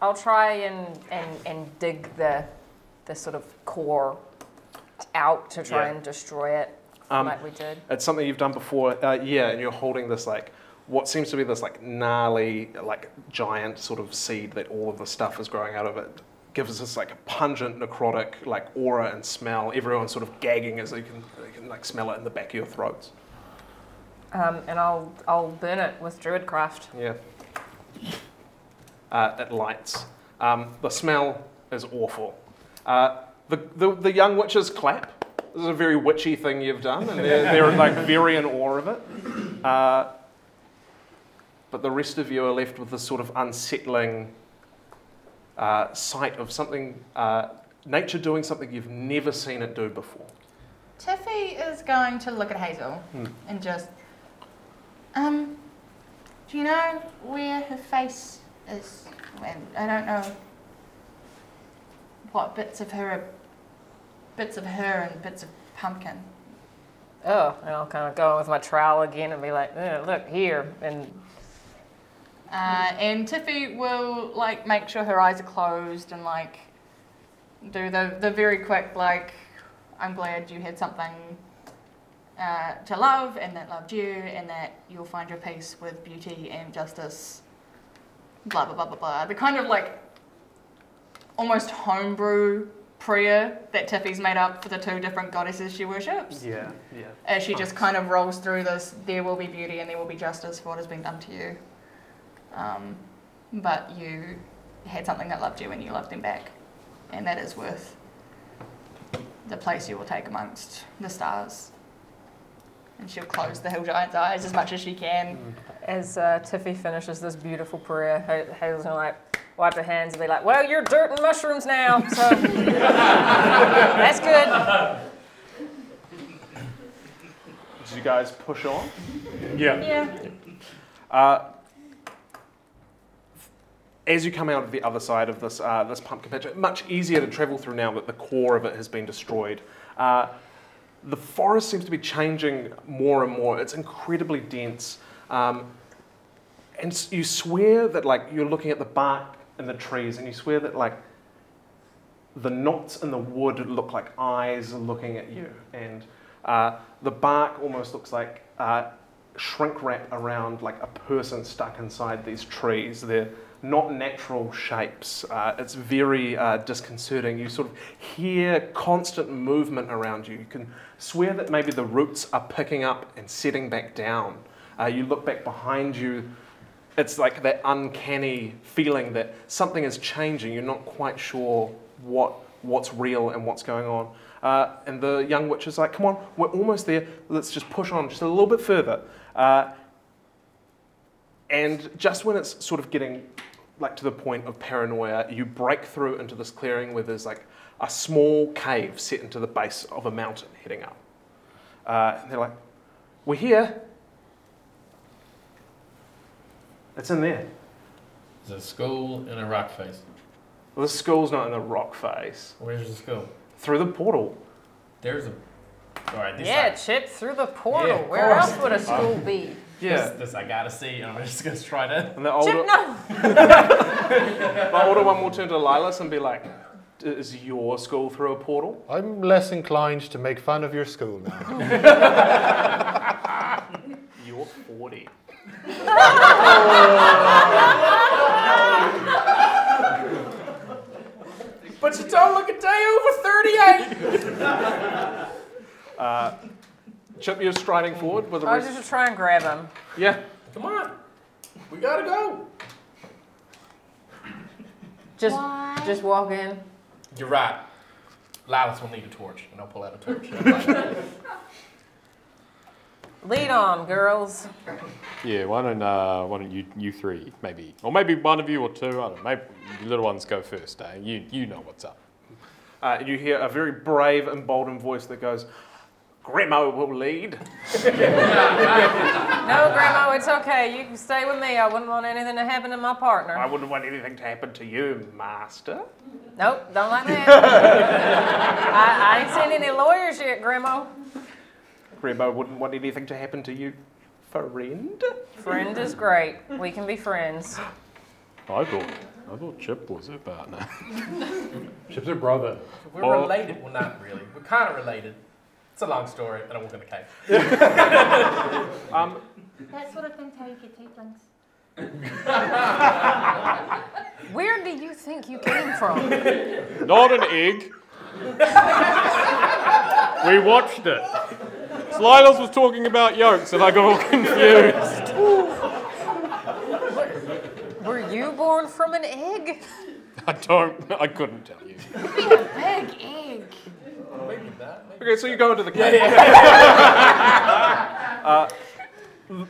I'll try and, and, and dig the, the sort of core out to try Yeah. and destroy it Um, like we did. It's something you've done before, uh, yeah, and you're holding this like what seems to be this like gnarly, like giant sort of seed that all of the stuff is growing out of it. Gives us this like a pungent, necrotic like aura and smell. Everyone's sort of gagging as they can, they can like smell it in the back of your throats. Um, and I'll, I'll burn it with Druidcraft. Yeah. Uh, it lights. Um, the smell is awful. Uh, the, the, the young witches clap. This is a very witchy thing you've done, and they're, they're like very in awe of it. Uh, but the rest of you are left with this sort of unsettling uh, sight of something, uh, nature doing something you've never seen it do before. Tiffy is going to look at Hazel Hmm. and just, um, do you know where her face is? I don't know what bits of her, are bits of her and bits of pumpkin. Oh, and I'll kind of go with my trowel again and be like, "Eh, look here. And Uh, and Tiffy will like make sure her eyes are closed and like do the the very quick like, I'm glad you had something uh, to love and that loved you and that you'll find your peace with beauty and justice. Blah blah blah blah blah. The kind of like almost homebrew prayer that Tiffy's made up for the two different goddesses she worships. Yeah, yeah. As she just kind of rolls through this, there will be beauty and there will be justice for what has been done to you. Um, but you had something that loved you and you loved them back. And that is worth the place you will take amongst the stars. And she'll close the hill giant's eyes as much as she can. As uh, Tiffy finishes this beautiful prayer, Hazel's gonna like wipe her hands and be like, well, you're dirt and mushrooms now. So *laughs* that's good. Did you guys push on? Yeah. Yeah. Uh, as you come out of the other side of this uh, this pumpkin patch, much easier to travel through now that the core of it has been destroyed. Uh, the forest seems to be changing more and more. It's incredibly dense. Um, and you swear that like you're looking at the bark in the trees and you swear that like the knots in the wood look like eyes looking at you. And uh, the bark almost looks like uh, shrink wrap around like a person stuck inside these trees. They're not natural shapes. Uh, it's very uh, disconcerting. You sort of hear constant movement around you. You can swear that maybe the roots are picking up and setting back down uh, you look back behind you it's like that uncanny feeling that something is changing. You're not quite sure what what's real and what's going on. Uh, and the young witch is like, "Come on, we're almost there. Let's just push on just a little bit further." Uh, and just when it's sort of getting like to the point of paranoia, you break through into this clearing where there's like a small cave set into the base of a mountain heading up. Uh, and they're like, "We're here." It's in there. There's a skull and a rock face. Well, the skull's not in the rock face. Where's the skull? Through the portal. There's a. Alright, this Yeah, I, Chip through the portal. Yeah, of Where course. else would a uh, school be? this, this I gotta see, and I'm just gonna try to. And the older, Chip, no. *laughs* the older one will turn to Lilas and be like, "Is your skull through a portal?" I'm less inclined to make fun of your school now. *laughs* You're 40. *laughs* But you don't look a day over 38! *laughs* Uh, Chip, you're striding forward with the I was rest. just trying to grab him. Yeah. Come on! We gotta go! Just, just walk in. You're right. Lilas will need a torch, and I'll pull out a torch. *laughs* Lead on, girls. Yeah, why don't uh, why don't you you three maybe, or maybe one of you or two? I don't know. Maybe you little ones go first. Eh? You you know what's up. Uh, you hear a very brave, emboldened voice that goes, "Grimo will lead." No, Grandma, it's okay. You can stay with me. I wouldn't want anything to happen to my partner. I partner. wouldn't want anything to happen to you, Master. Nope, don't like that. *laughs* I, I ain't seen any lawyers yet, Grandma. Grimo wouldn't want anything to happen to you, friend. Friend is great. We can be friends. I thought I thought Chip was her partner. *laughs* Chip's her brother. We're Oh. related. Well, not really. We're kind of related. It's a long story, and I walk in the cave. *laughs* Um, That sort of thing's how you get tieflings. *laughs* Where do you think you came from? Not an egg. we watched it. Slilos was talking about yolks, and I got all confused. Were you born from an egg? I don't. I couldn't tell you. Big egg. Maybe not. Maybe. Okay, so you go into the cave. *laughs* uh,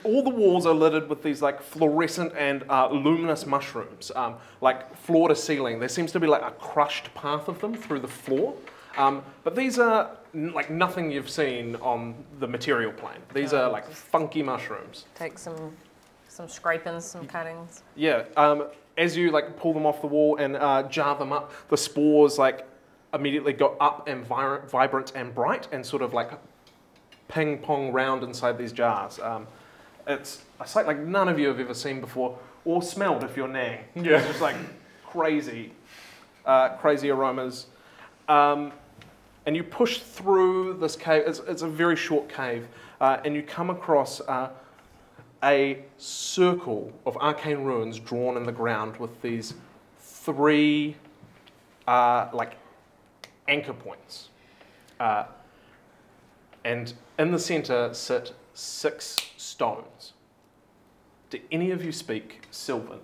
all the walls are littered with these like fluorescent and uh, luminous mushrooms, um, like floor to ceiling. There seems to be like a crushed path of them through the floor. Um, but these are n- like nothing you've seen on the material plane. These are like funky mushrooms. Take some, some scrapings, some cuttings. Yeah. Um, as you like pull them off the wall and uh, jar them up, the spores like immediately go up and vi- vibrant and bright and sort of like ping pong round inside these jars. Um, it's a sight like none of you have ever seen before or smelled if you're Nang. Yeah. It's just like crazy, uh, crazy aromas. Um, and you push through this cave. It's, it's a very short cave, uh, and you come across uh, a circle of arcane runes drawn in the ground with these three, uh, like, anchor points. Uh, and in the center sit six stones. Do any of you speak Sylvan?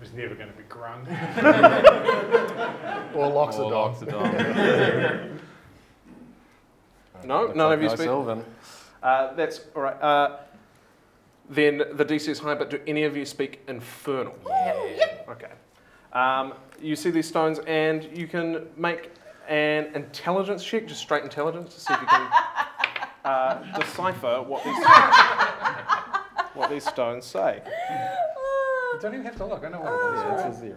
It was never going to be grung. Or locks the Or dog. locks the dog. *laughs* No, Looks none like of you no speak. Sylvan. Uh, that's all right. Uh, then the DC is high, but do any of you speak Infernal? Yeah. Okay. Um, you see these stones, and you can make an intelligence check, just straight intelligence, to see if you can uh, decipher what these *laughs* what these stones say. You don't even have to look. I know what it is. Yeah, right? it's a zero.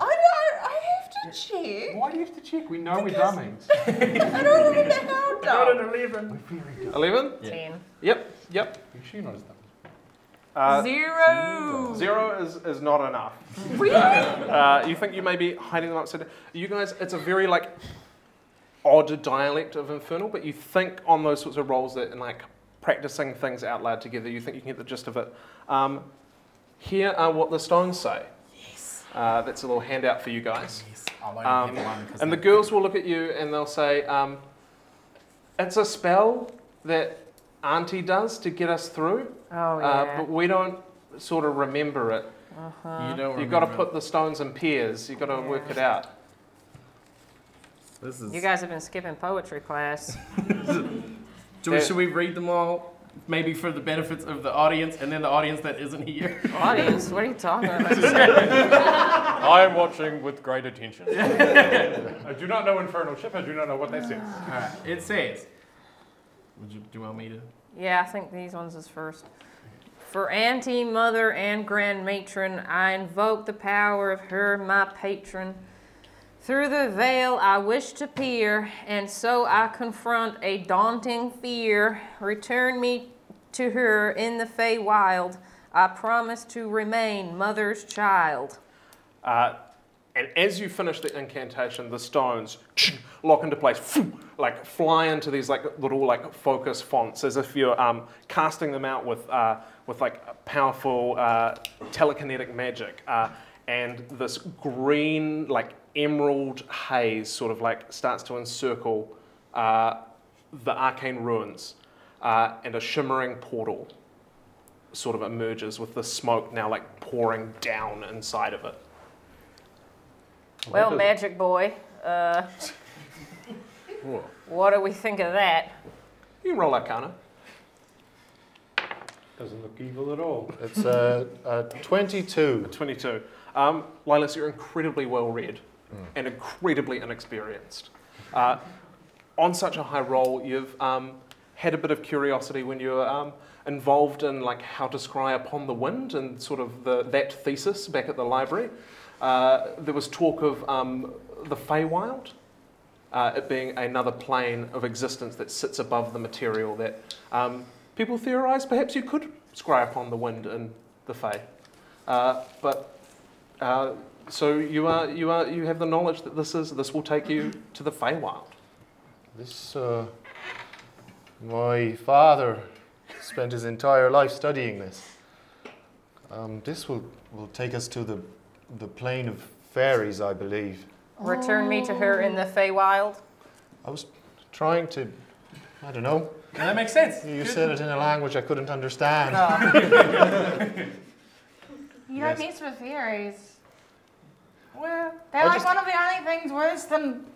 I know, I have to check. Why do you have to check? We know we're drumming. *laughs* I don't remember how Got dumb. an 11. 11? Ten. Yep, yep. You sure you're not as dumb? Uh, Zero. Zero is, is not enough. *laughs* Really? Uh, you think you may be hiding them upside down. You guys, it's a very like odd dialect of Infernal, but you think on those sorts of roles that and like practicing things out loud together, you think you can get the gist of it. Um, here are what the stones say. Yes. Uh, that's a little handout for you guys. Yes, I'll only Um, have one. 'cause and the they- girls will look at you and they'll say, um, "It's a spell that Auntie does to get us through, Oh uh, but we don't sort of remember it. uh-huh. You don't You've got to put the stones in pairs. You've got to work it out." This is. You guys have been skipping poetry class. *laughs* Do we, should we read them all? Maybe for the benefits of the audience and then the audience that isn't here. *laughs* Audience, what are you talking about? I am watching with great attention. *laughs* I do not know Infernal Ship. I do not know what that says. Alright, it says. Would you, do you want me to? Yeah, I think these ones is first. For auntie, mother, and grand matron, I invoke the power of her, my patron. Through the veil I wish to peer, and so I confront a daunting fear. Return me to her in the Feywild. I promise to remain mother's child. Uh, and as you finish the incantation, the stones lock into place, like fly into these like little like focus fonts, as if you're um, casting them out with uh, with like powerful uh, telekinetic magic. Uh, and this green like emerald haze sort of like starts to encircle uh, the arcane runes, uh, and a shimmering portal sort of emerges with the smoke now like pouring down inside of it. Well, magic boy, uh, what do we think of that? You can roll Arcana. Doesn't look evil at all. It's uh, uh, 22. 22. Um, Lilas, you're incredibly well read and incredibly inexperienced. Uh, on such a high role, you've um, had a bit of curiosity when you were um, involved in like how to scry upon the wind and sort of the, that thesis back at the library. Uh, there was talk of um, the Feywild, uh, it being another plane of existence that sits above the material that um, people theorize perhaps you could scry upon the wind in the Fey. Uh, but uh, so you are you are you have the knowledge that this is this will take you to the Feywild. This, uh, my father spent his entire life studying this. Um, this will, will take us to the, the plane of fairies, I believe. Return me to her in the Feywild. I was trying to, I don't know. No, that makes sense. You said it in a language I couldn't understand. *laughs* You Yes. don't mess with fairies. Well, They're I like just- one of the only things worse than.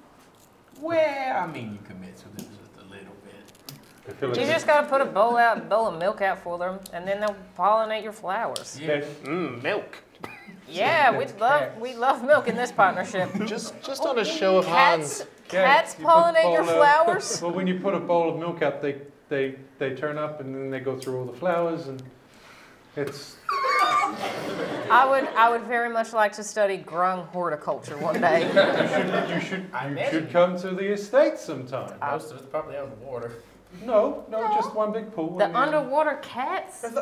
well, I mean, you can mess with it just a little bit. I feel You just gotta put a bowl out, bowl of milk out for them, and then they'll pollinate your flowers. Yeah. Mmm, milk. Yeah, we love we love milk in this partnership. *laughs* Just, just oh, on a show of hands. Cats, Yeah, cats you put pollinate your bowl of- flowers. *laughs* Well, when you put a bowl of milk out, they, they, they turn up and then they go through all the flowers and it's. I would I would very much like to study grung horticulture one day. You should, you I you imagine. should come to the estate sometime. Most of it's probably underwater. No, no, just one big pool. The and then- underwater cats. *laughs*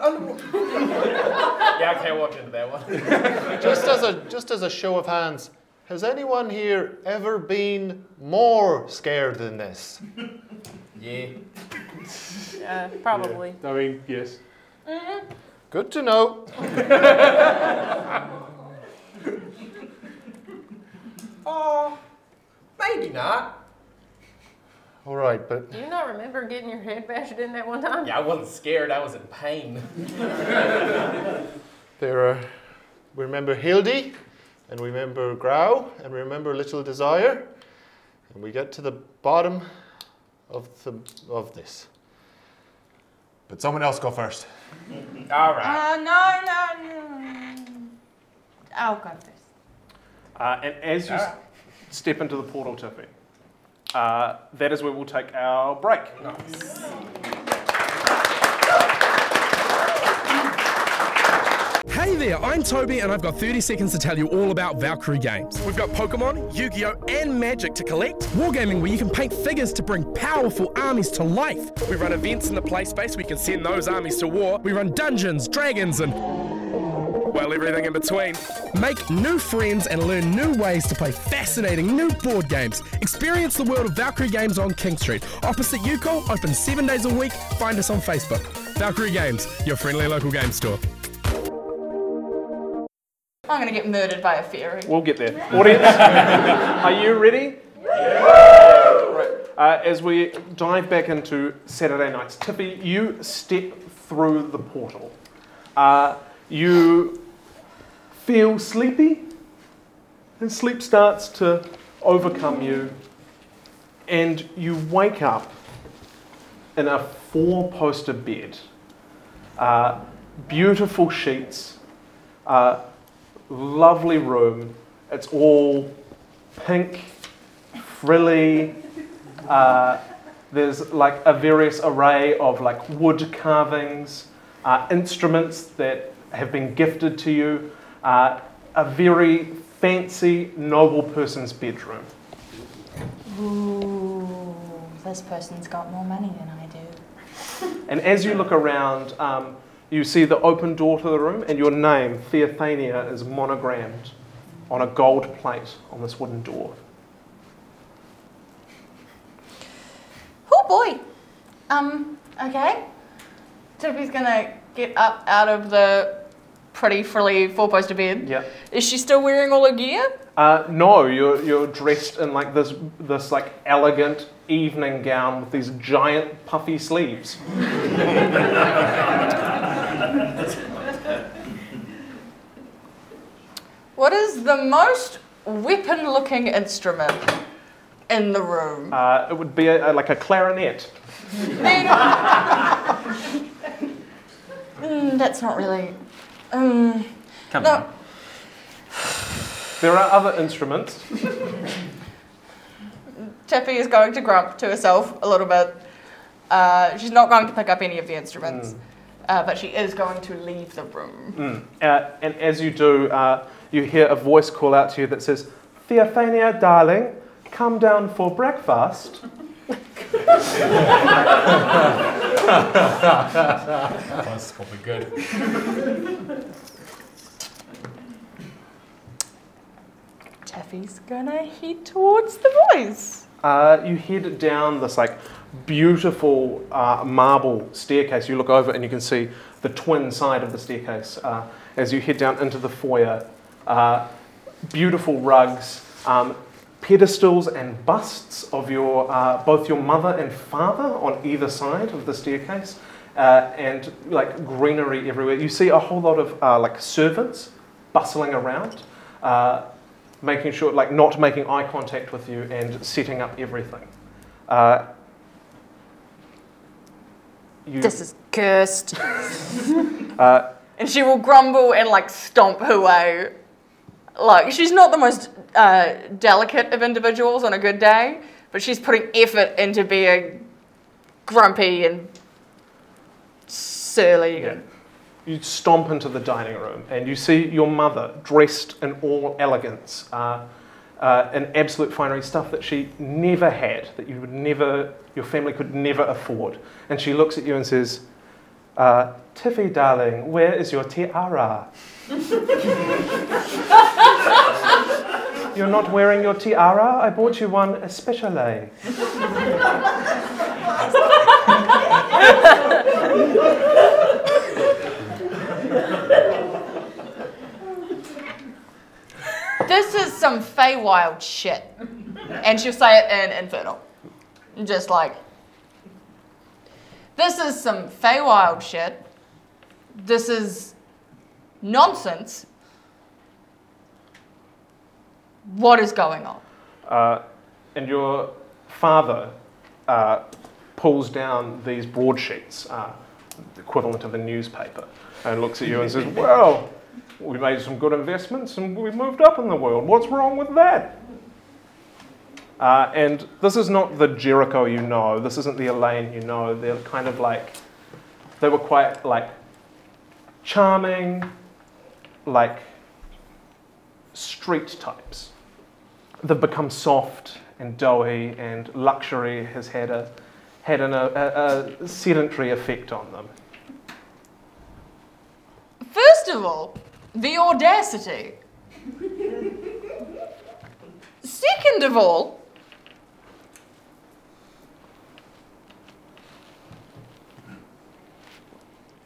Yeah, I can't walk into that one. *laughs* Just as a, just as a show of hands, has anyone here ever been more scared than this? Yeah. Uh, probably. I mean, yes. Good to know. *laughs* Oh, maybe not. All right, but Do you not remember getting your head bashed in that one time? Yeah, I wasn't scared. I was in pain. *laughs* there are. We remember Hildy, and we remember Grau, and we remember Little Desire, and we get to the bottom of the of this. But someone else go first. *laughs* All right. Uh, no, no, no. I'll go first. Uh, and as you s- step into the portal, Tiffy, uh, that is where we'll take our break. Hey there, I'm Toby, and I've got 30 seconds to tell you all about Valkyrie Games. We've got Pokemon, Yu Gi Oh!, and Magic to collect. Wargaming, where you can paint figures to bring powerful armies to life. We run events in the play space where you can send those armies to war. We run dungeons, dragons, and. well, everything in between. Make new friends and learn new ways to play fascinating new board games. Experience the world of Valkyrie Games on King Street, opposite UCOL, open seven days a week. Find us on Facebook. Valkyrie Games, your friendly local game store. I'm gonna get murdered by a fairy. We'll get there. Audience, *laughs* are you ready? Right. Uh, as we dive back into Saturday nights, Tippy, you step through the portal. Uh, you feel sleepy, and sleep starts to overcome you, and you wake up in a four poster bed. Uh, beautiful sheets, uh, lovely room. It's all pink, frilly. Uh, there's like a various array of like wood carvings, uh, instruments that have been gifted to you. Uh, a very fancy, noble person's bedroom. Ooh, this person's got more money than I do. And as you look around, um, you see the open door to the room, and your name, Theophania, is monogrammed on a gold plate on this wooden door. Oh boy. Um, okay. Tippy's gonna get up out of the pretty frilly four poster bed. Yeah. Is she still wearing all her gear? Uh, no, you're, you're dressed in like this, this like elegant evening gown with these giant puffy sleeves. *laughs* What is the most weapon looking instrument in the room? Uh, it would be a, a- like a clarinet. *laughs* Mm, that's not really. Um, Come no. on. There are other instruments. Tippy is going to grump to herself a little bit. Uh, she's not going to pick up any of the instruments, uh, but she is going to leave the room. Mm. Uh, and as you do, uh, you hear a voice call out to you that says, Theophania, darling, come down for breakfast. That's probably good. Tiffy's gonna head towards the boys. Uh, you head down this like beautiful uh, marble staircase. You look over and you can see the twin side of the staircase uh, as you head down into the foyer. Uh, beautiful rugs, um, pedestals and busts of your uh, both your mother and father on either side of the staircase, uh, and like greenery everywhere. You see a whole lot of uh, like servants bustling around. Uh, making sure, like, not making eye contact with you and setting up everything. Uh, you, This is cursed. *laughs* uh, and she will grumble and like stomp her way. Like she's not the most uh, delicate of individuals on a good day, but she's putting effort into being grumpy and surly. yeah. You stomp into the dining room and you see your mother dressed in all elegance, uh, uh, in absolute finery stuff that she never had, that you would never, your family could never afford. And she looks at you and says, uh, Tiffy, darling, where is your tiara? *laughs* You're not wearing your tiara? I bought you one especially. This is some Feywild shit. And she'll say it in Infernal. Just like, this is some Feywild shit. This is nonsense. What is going on? Uh, and your father uh, pulls down these broadsheets, uh, the equivalent of a newspaper, and looks at you and says, *laughs* Well, we made some good investments and we moved up in the world. What's wrong with that? Uh, and this is not the Jericho you know. This isn't the Elaine you know. They're kind of like, they were quite like charming, like street types. They've become soft and doughy, and luxury has had a had an, a, a, sedentary effect on them. First of all, the audacity. Second of all,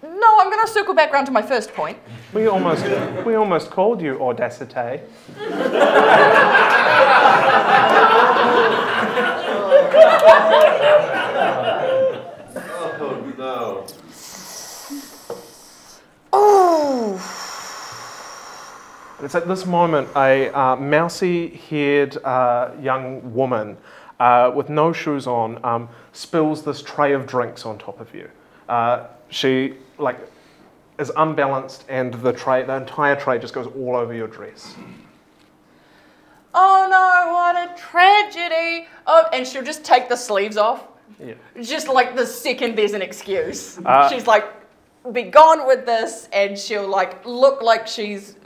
no, I'm going to circle back round to my first point. We almost we almost called you audacity. *laughs* Oh no. It's at this moment a uh, mousy-haired uh, young woman uh, with no shoes on um, spills this tray of drinks on top of you. Uh, she like is unbalanced, and the tray, the entire tray, just goes all over your dress. Oh no, what a tragedy! Oh, and she'll just take the sleeves off. Yeah. Just like the second there's an excuse. Uh, she's like, be gone with this, and she'll like look like she's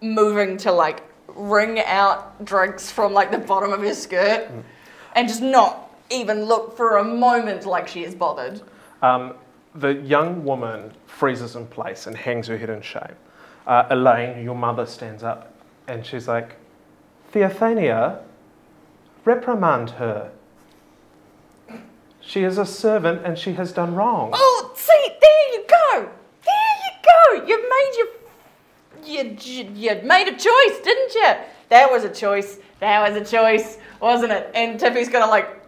moving to like wring out drinks from like the bottom of her skirt, and just not even look for a moment like she is bothered. Um, the young woman freezes in place and hangs her head in shame. Uh, Elaine, your mother, stands up and she's like, Theophania, reprimand her. She is a servant and she has done wrong. Oh, see, there you go. There you go. You made your you, you, made a choice, didn't you? That was a choice. That was a choice, wasn't it? And Tiffy's gonna like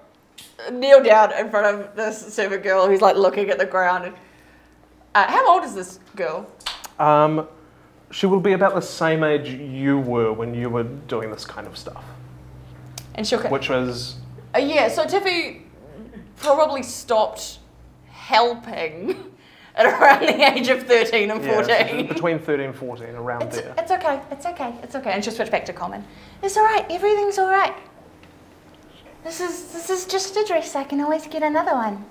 kneel down in front of this servant girl who's like looking at the ground. Uh, how old is this girl? Um, she will be about the same age you were when you were doing this kind of stuff, And she'll. which was Uh, yeah, so Tiffy probably stopped helping *laughs* at around the age of 13 and yeah, 14. between 13 and 14, around there. It's okay, it's okay, it's okay. And she'll switch back to common. It's alright, everything's alright. This is this is just a dress, I can always get another one.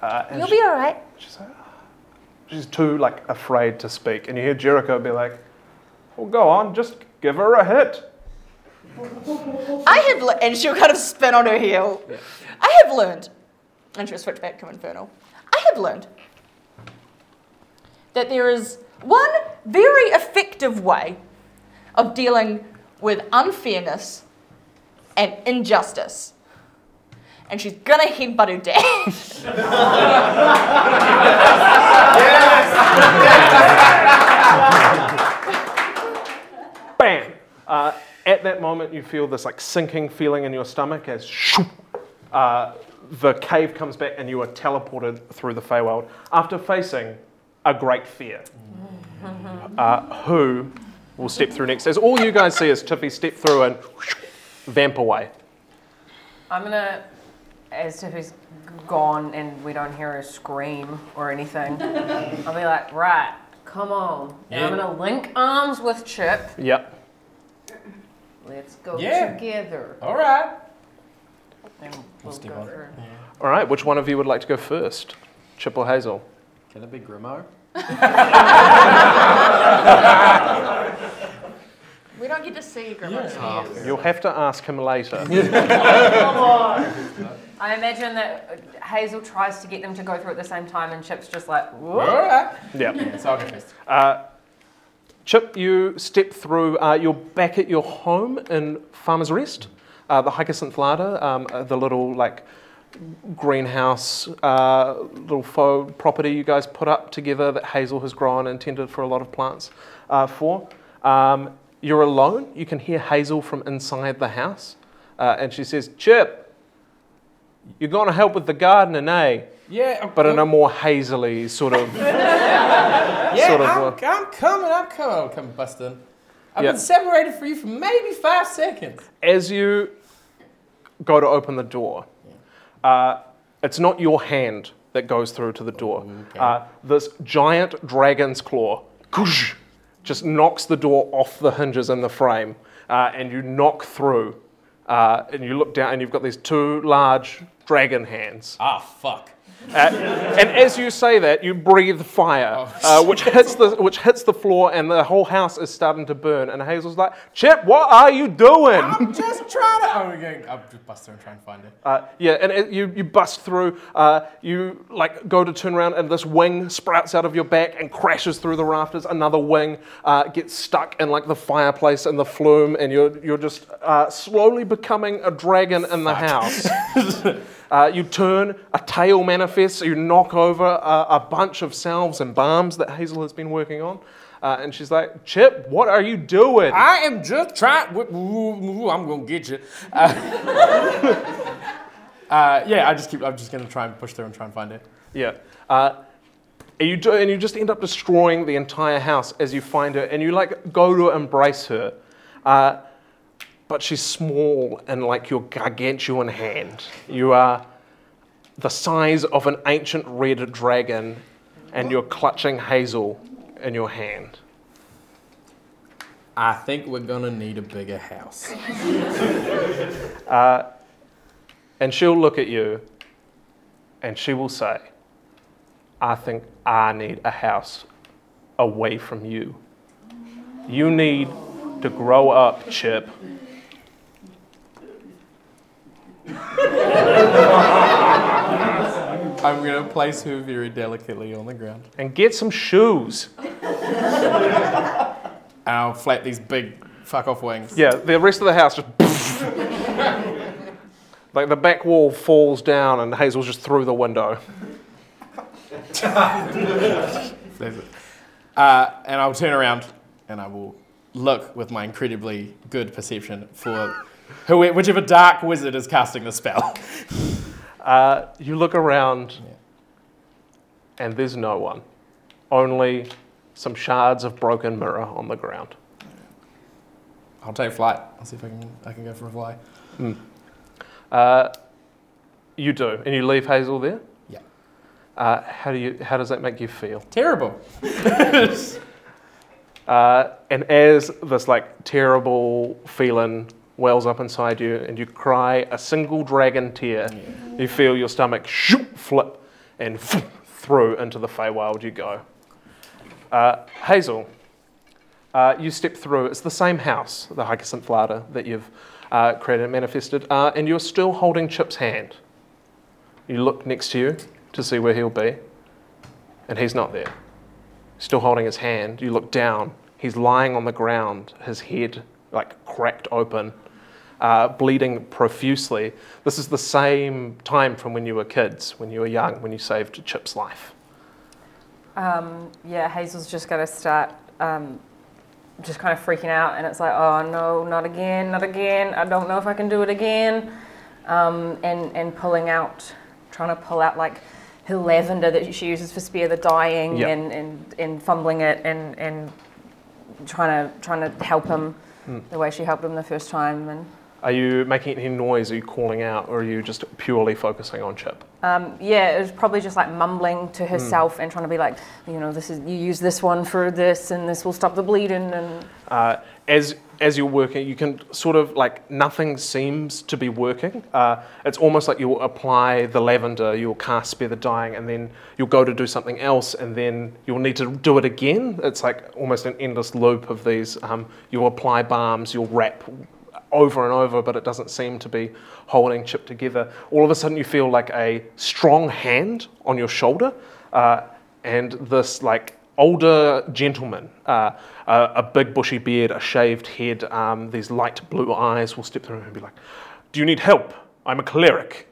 Uh, You'll she- be alright. She's too like afraid to speak, and you hear Jericho be like, "Well, go on, just give her a hit." I have, le- and she'll kind of spin on her heel. I have learned, and she'll switch back to Infernal. I have learned that there is one very effective way of dealing with unfairness and injustice. And she's gonna headbutt her dad. Bam! Uh, at that moment, you feel this like sinking feeling in your stomach as shoo, uh, the cave comes back and you are teleported through the Feywild after facing a great fear. Uh, who will step through next? As all you guys see is Tiffy step through and vamp away. I'm gonna, as Tiffy's gone and we don't hear a scream or anything, *laughs* I'll be like, right, come on. And I'm Yeah. gonna link arms with Chip. Yep. Let's go Yeah. together. All right. And we'll Step go on it. for All right, which one of you would like to go first? Chip or Hazel? Can it be Grimo? *laughs* we don't get to see Grimmer's hands. You'll have to ask him later. *laughs* I imagine that Hazel tries to get them to go through at the same time, and Chip's just like, All whoop. yeah. Yeah, so I'll go first. Uh, Chip, you step through, uh, you're back at your home in Farmer's Rest, uh, the Hyacinth Larder, um, uh, the little like greenhouse, uh, little faux property you guys put up together that Hazel has grown and tended for a lot of plants uh, for. Um, you're alone, you can hear Hazel from inside the house, uh, and she says, Chip, you're going to help with the gardening, eh? Yeah, But in a more hazily sort of. *laughs* yeah, sort of, I'm, uh, I'm coming. I'm coming. I'm coming, busting. I've Yeah. been separated from you for maybe five seconds. as you go to open the door, uh, it's not your hand that goes through to the door. Uh, this giant dragon's claw just knocks the door off the hinges in the frame, uh, and you knock through. Uh, and you look down, and you've got these two large dragon hands. Ah, fuck. Uh, and as you say that, you breathe fire, uh, which hits the which hits the floor, and the whole house is starting to burn. And Hazel's like, "Chip, what are you doing?" I'm just trying to. Oh, okay. I'll just bust through and try and find it. Uh, yeah, and it, you, you bust through. Uh, you like go to turn around, and this wing sprouts out of your back and crashes through the rafters. Another wing uh, gets stuck in like the fireplace and the flume, and you're you're just uh, slowly becoming a dragon in the house. *laughs* Uh, you turn, a tail manifests, you knock over a, a bunch of salves and balms that Hazel has been working on. Uh, and she's like, Chip, what are you doing? I am just trying. woo, I'm gonna get you. Uh, *laughs* uh, yeah, I just keep. I'm just gonna try and push through and try and find it. Yeah. Uh, and you do, and you just end up destroying the entire house as you find her, and you like go to embrace her, uh, but she's small and like your gargantuan hand. You are the size of an ancient red dragon, and you're clutching Hazel in your hand. I think we're gonna need a bigger house. *laughs* Uh, and she'll look at you, and she will say, "I think I need a house away from you. You need to grow up, Chip." I'm gonna place her very delicately on the ground. And get some shoes. And I'll flap these big fuck off wings. Yeah, the rest of the house just. like the back wall falls down, and Hazel's just through the window. Uh, and I'll turn around and I will look with my incredibly good perception for who, whichever dark wizard is casting the spell. Uh, you look around, and there's no one. Only some shards of broken mirror on the ground. I'll take flight. I'll see if I can I can go for a fly. Uh, you do, and you leave Hazel there. Yeah. Uh, how do you? How does that make you feel? Terrible. *laughs* Uh, and as this like terrible feeling wells up inside you, and you cry a single dragon tear, you feel your stomach shoot, flip, and through into the Feywild you go. Uh, Hazel, uh, you step through. It's the same house, the Hyacinth Larder that you've uh, created and manifested, uh, and you're still holding Chip's hand. You look next to you to see where he'll be, and he's not there still holding his hand. You look down. He's lying on the ground, his head like cracked open, uh, bleeding profusely. This is the same time from when you were kids, when you were young, when you saved Chip's life. Um, yeah, Hazel's just going to start um, just kind of freaking out, and it's like, oh no, not again, not again. I don't know if I can do it again. Um, and and pulling out, trying to pull out like her lavender that she uses for spare the dying, Yeah. and, and and fumbling it, and and trying to trying to help him the way she helped him the first time, and. Are you making any noise? Are you calling out, or are you just purely focusing on Chip? Um, yeah, it was probably just like mumbling to herself and trying to be like, you know, this is you use this one for this, and this will stop the bleeding, and Uh, as as you're working, you can sort of like nothing seems to be working. Uh, it's almost like you'll apply the lavender, you'll cast spare the dying, and then you'll go to do something else, and then you'll need to do it again. It's like almost an endless loop of these. Um, you'll apply balms, you'll wrap over and over, but it doesn't seem to be holding Chip together. All of a sudden, you feel like a strong hand on your shoulder, uh, and this like older gentleman, uh, a, a big bushy beard, a shaved head, um, these light blue eyes will step through and be like, "Do you need help? I'm a cleric."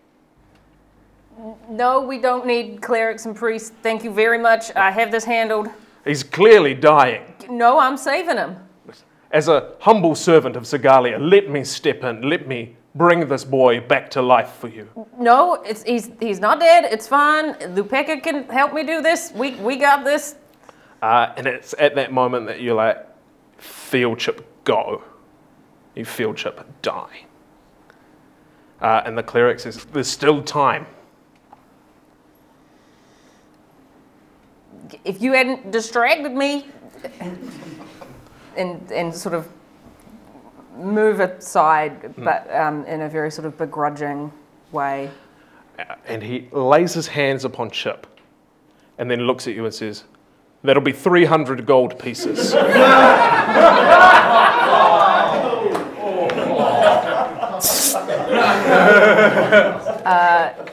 no, we don't need clerics and priests. Thank you very much. I have this handled. He's clearly dying. No, I'm saving him. As a humble servant of Segalia, let me step in. Let me bring this boy back to life for you. No, it's he's he's not dead. It's fine. Lupeka can help me do this. We we got this. Uh, and it's at that moment that you like feel Chip go. You feel Chip die. Uh, and the cleric says, There's still time. If you hadn't distracted me, and and sort of move aside, but um, in a very sort of begrudging way. Uh, and he lays his hands upon Chip and then looks at you and says, That'll be 300 gold pieces. *laughs* Uh,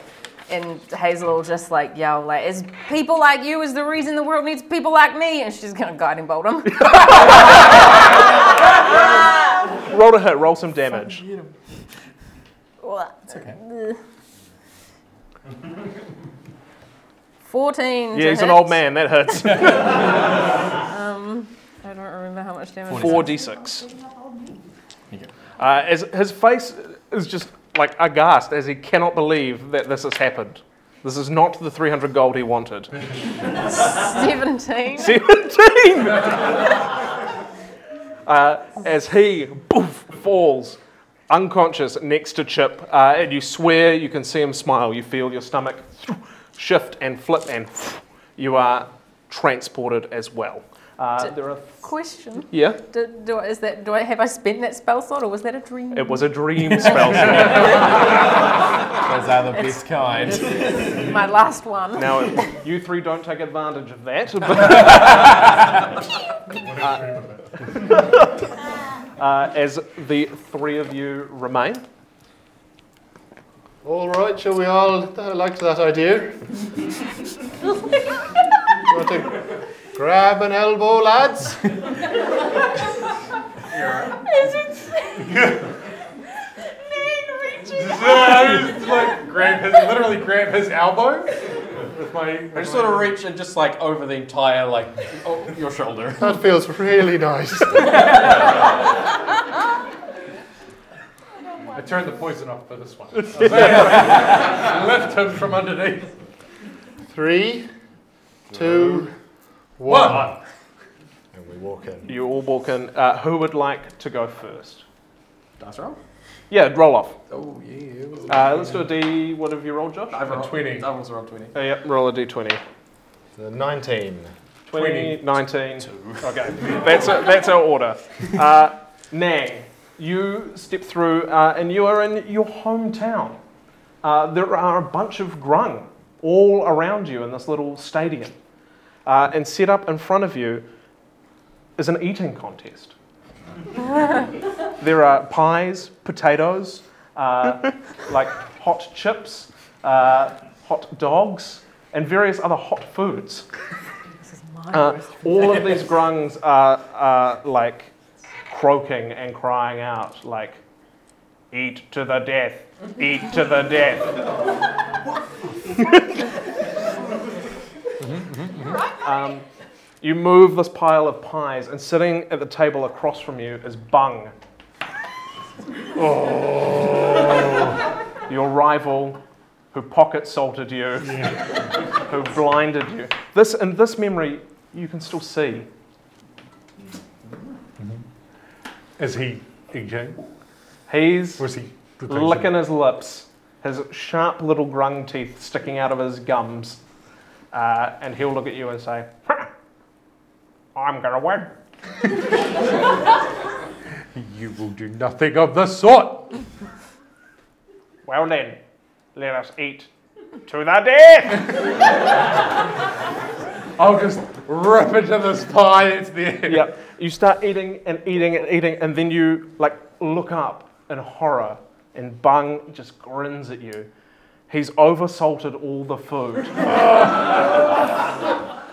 and Hazel will just like yell, like, "Is people like you is the reason the world needs people like me?" And she's gonna guiding bolt him. *laughs* roll to hit, roll some damage. It's okay. Fourteen. Yeah, to he's an hit. old man, that hurts. *laughs* um, I don't remember how much damage. 4d6. Uh, as his face is just like aghast as he cannot believe that this has happened. This is not the 300 gold he wanted. Seventeen. 17! *laughs* uh, as he poof, falls unconscious next to Chip, uh, and you swear you can see him smile. You feel your stomach shift and flip, and you are transported as well. Uh, there are Question. Yeah? Do, do, I- is that, do I, have I spent that spell slot or was that a dream? It was a dream spell. *laughs* Those are the It's- best kind. my last one. Now, you three don't take advantage of that. but- *laughs* *laughs* uh, as the three of you remain. All right, shall we all? I liked that idea. You want to grab an elbow, lads? like grab his, literally grab his elbow with my. I just sort of reach and just like over the entire like oh, your shoulder. That feels really nice. *laughs* I turned the poison off for this one. *laughs* Lift him from underneath. Three, two, One. one. And we walk in. You all walk in. Uh, who would like to go first? Dice roll. Yeah, roll off. Oh yeah. Uh, let's do a D. What have you rolled, Josh? I've rolled 20. I've also rolled twenty. Uh, yeah, roll a D20. The 19. 20, 19. Okay, that's, a, that's our order. *laughs* Uh, Nang, you step through uh, and you are in your hometown. Uh, there are a bunch of grung all around you in this little stadium. Uh, and set up in front of you is an eating contest. *laughs* there are pies, potatoes, uh, *laughs* like hot chips, uh, hot dogs, and various other hot foods. *laughs* Uh, all of these grungs are, are like croaking and crying out, like, eat to the death, eat to the death. Mm-hmm, mm-hmm. um, you move this pile of pies, and sitting at the table across from you is Bung. *laughs* Oh. Your rival who pocket salted you, *laughs* who blinded you. This in this memory you can still see. Mm-hmm. Is he eating? He's Was he licking his lips, his sharp little grung teeth sticking out of his gums, uh, and he'll look at you and say, "I'm gonna win." *laughs* You will do nothing of the sort. Well then, let us eat to the death. *laughs* I'll just rip into this pie. It's there. Yep. You start eating and eating and eating, and then you like look up in horror, and Bung just grins at you. He's oversalted all the food.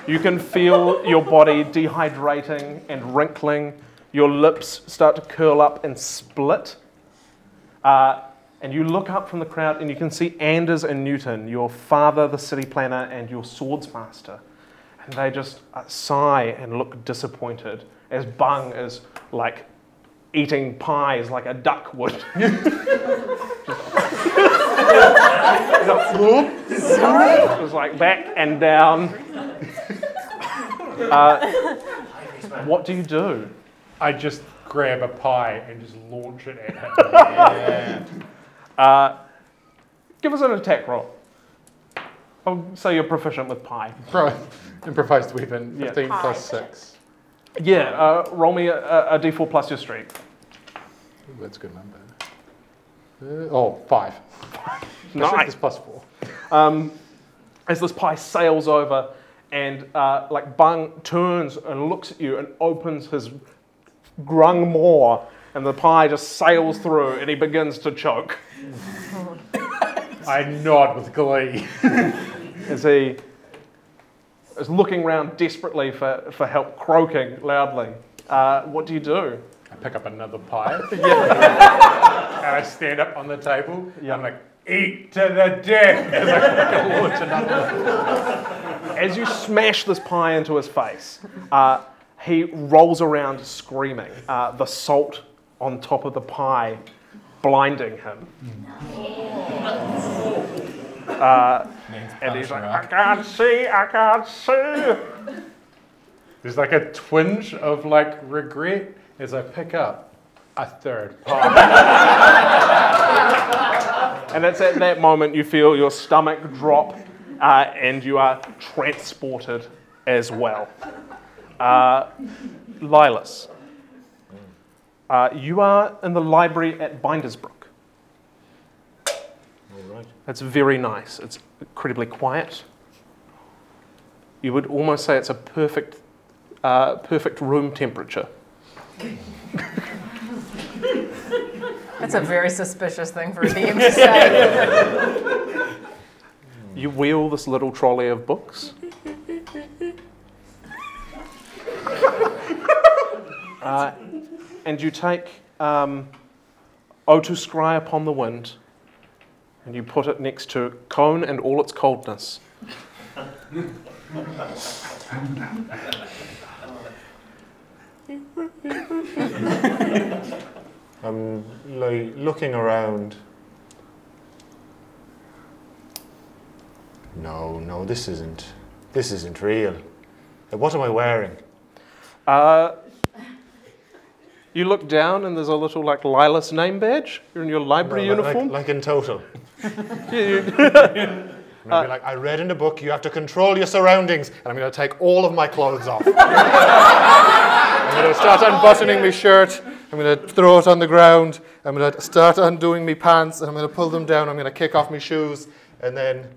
you can feel your body dehydrating and wrinkling. Your lips start to curl up and split. Uh, and you look up from the crowd, and you can see Anders and Newton, your father, the city planner, and your swordsmaster. And they just uh, sigh and look disappointed as Bung is like eating pies like a duck would. *laughs* It's like back and down. *laughs* Uh, what do you do? I just grab a pie and just launch it at him. *laughs* Uh, give us an attack roll. I'll say you're proficient with pie. Pro- improvised weapon, Yeah. 15 plus 6. Yeah, uh, roll me a, a, a d4 plus your streak. Ooh, that's a good number. Uh, oh, five. *laughs* I think Nice. it's plus four. um, as this pie sails over and uh, like Bung turns and looks at you and opens his grung maw and the pie just sails through and he begins to choke I nod with glee. *laughs* as he is looking around desperately for, for help, croaking loudly. Uh, what do you do? I pick up another pie. *laughs* and I stand up on the table. I'm like, eat to the death as I fucking launch another. As you smash this pie into his face, uh, he rolls around screaming, uh, the salt on top of the pie blinding him. Uh, and he's like, I can't see, I can't see. There's like a twinge of like regret as I pick up a third pie. And it's at that moment you feel your stomach drop uh, and you are transported as well. Uh, Lilas, uh, you are in the library at Bindersbrook. It's very nice. It's incredibly quiet. You would almost say it's a perfect, uh, perfect room temperature. *laughs* That's a very suspicious thing for a DM to *laughs* say. You wheel this little trolley of books. *laughs* Uh, and you take um, O to Scry upon the wind and you put it next to Cone and all its coldness. I'm like looking around. No, no, this isn't. This isn't real. What am I wearing? Uh, you look down and there's a little like Lilas name badge. You're in your library No, like- uniform. Like, like in total. *laughs* Yeah, *laughs* And I'll be like, I read in the book you have to control your surroundings, and I'm going to take all of my clothes off. *laughs* I'm going to start unbuttoning my shirt. I'm going to throw it on the ground. I'm going to start undoing my pants, and I'm going to pull them down. I'm going to kick off my shoes, and then. *laughs*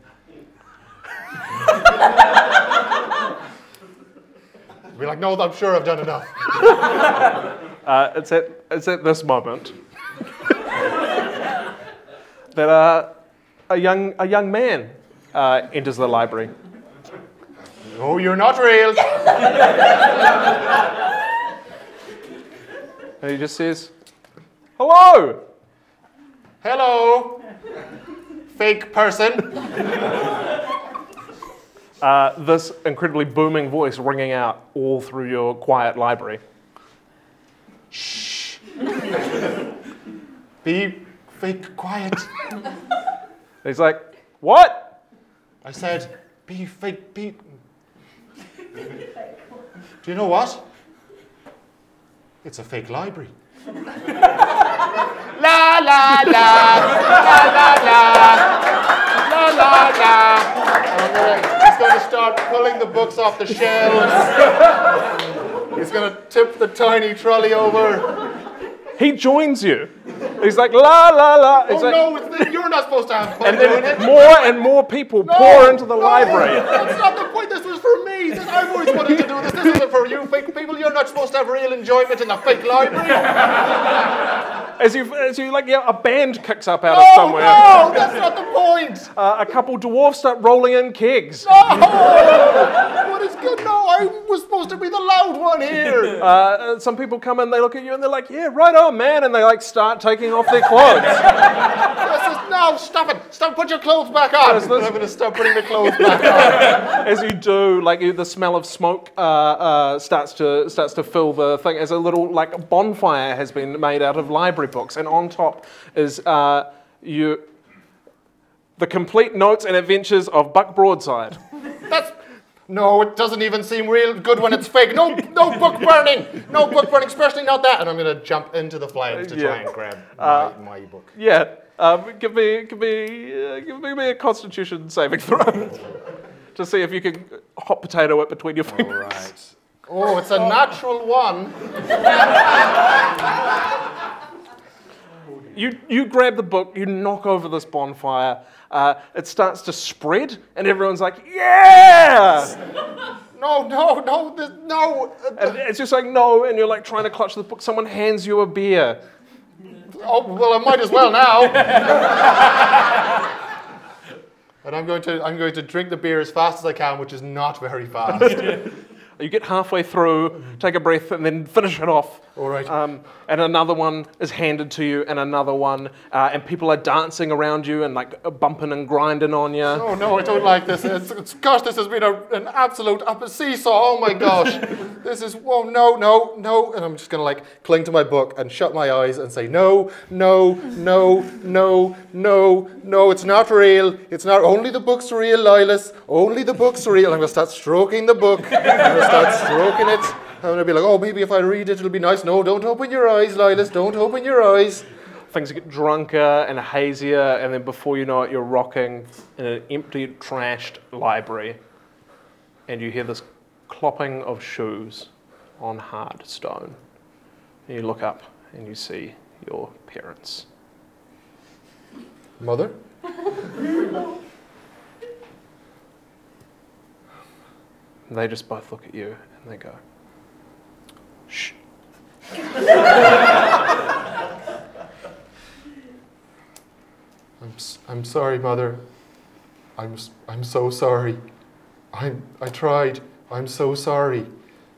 be like, no, I'm sure I've done enough. *laughs* Uh, it's, at, it's at this moment *laughs* that uh, a, young, a young man uh, enters the library. Oh, you're not real. And he just says, Hello! Hello, fake person. *laughs* Uh, this incredibly booming voice ringing out all through your quiet library. Shh! Be fake quiet. He's like, What? I said, be fake, be. Fake Do you know what? It's a fake library. la la la, la la la, la la la. He's going to start pulling the books off the shelves. he's going to tip the tiny trolley over. He joins you. He's like, La la la. He's oh like, no, it's, you're not supposed to have fun and doing then it. more and more people pour into the library. That's not the point. This was for me. This- I've always wanted to do this. This isn't for you, fake people. You're not supposed to have real enjoyment in the fake library. As you, as you like, yeah, a band kicks up out No, of somewhere. no, that's not the point. Uh, a couple dwarfs start rolling in kegs. Oh, what is good? No, I was supposed to be the loud one here. Uh, *laughs* uh, some people come in, they look at you, and they're like, "Yeah, right on, man," and they like start taking off their clothes. This is, no, stop it. Stop. Put your clothes back on. Yes, I'm going to stop putting the clothes back on. *laughs* as you do, like you, the smell of smoke uh, uh, starts to starts to fill the thing. As a little like bonfire has been made out of library books, and on top is uh, you. The complete notes and adventures of Buck Broadside. That's no, it doesn't even seem real good when it's fake. No, no book *laughs* burning. No book burning, especially not that. And I'm going to jump into the flames to try and grab my, Uh, my book. Yeah, um, give me, give me, uh, give me a Constitution saving throw *laughs* to see if you can hot potato it between your fingers. right. Oh, it's a natural one. *laughs* you, you grab the book, you knock over this bonfire, uh, it starts to spread, and everyone's like, yeah! *laughs* No, no, no, no. And it's just like, no, and you're like trying to clutch the book. Someone hands you a beer. Oh, well, I might as well now. *laughs* and I'm going to I'm going to drink the beer as fast as I can, which is not very fast. *laughs* You get halfway through, take a breath, and then finish it off. All right. Um, and another one is handed to you, and another one, uh, and people are dancing around you and like bumping and grinding on you. Oh no, I don't like this. It's, it's, gosh, this has been a, an absolute up a seesaw. Oh my gosh, *laughs* this is oh no, no, no. And I'm just gonna like cling to my book and shut my eyes and say no, no, no, no, no, no. It's not real. It's not. Only the book's real, Lilas. Only the book's real. I'm gonna start stroking the book. I'm gonna start stroking it. I'm gonna be like, oh, maybe if I read it, it'll be nice. No, don't open your eyes, Lilas. Don't open your eyes. Things get drunker and hazier, and then before you know it, you're rocking in an empty, trashed library, and you hear this clopping of shoes on hard stone. And you look up and you see your parents. Mother? They just both look at you and they go, shh. *laughs* I'm, I'm sorry, Mother. I'm, I'm so sorry. I, I tried. I'm so sorry.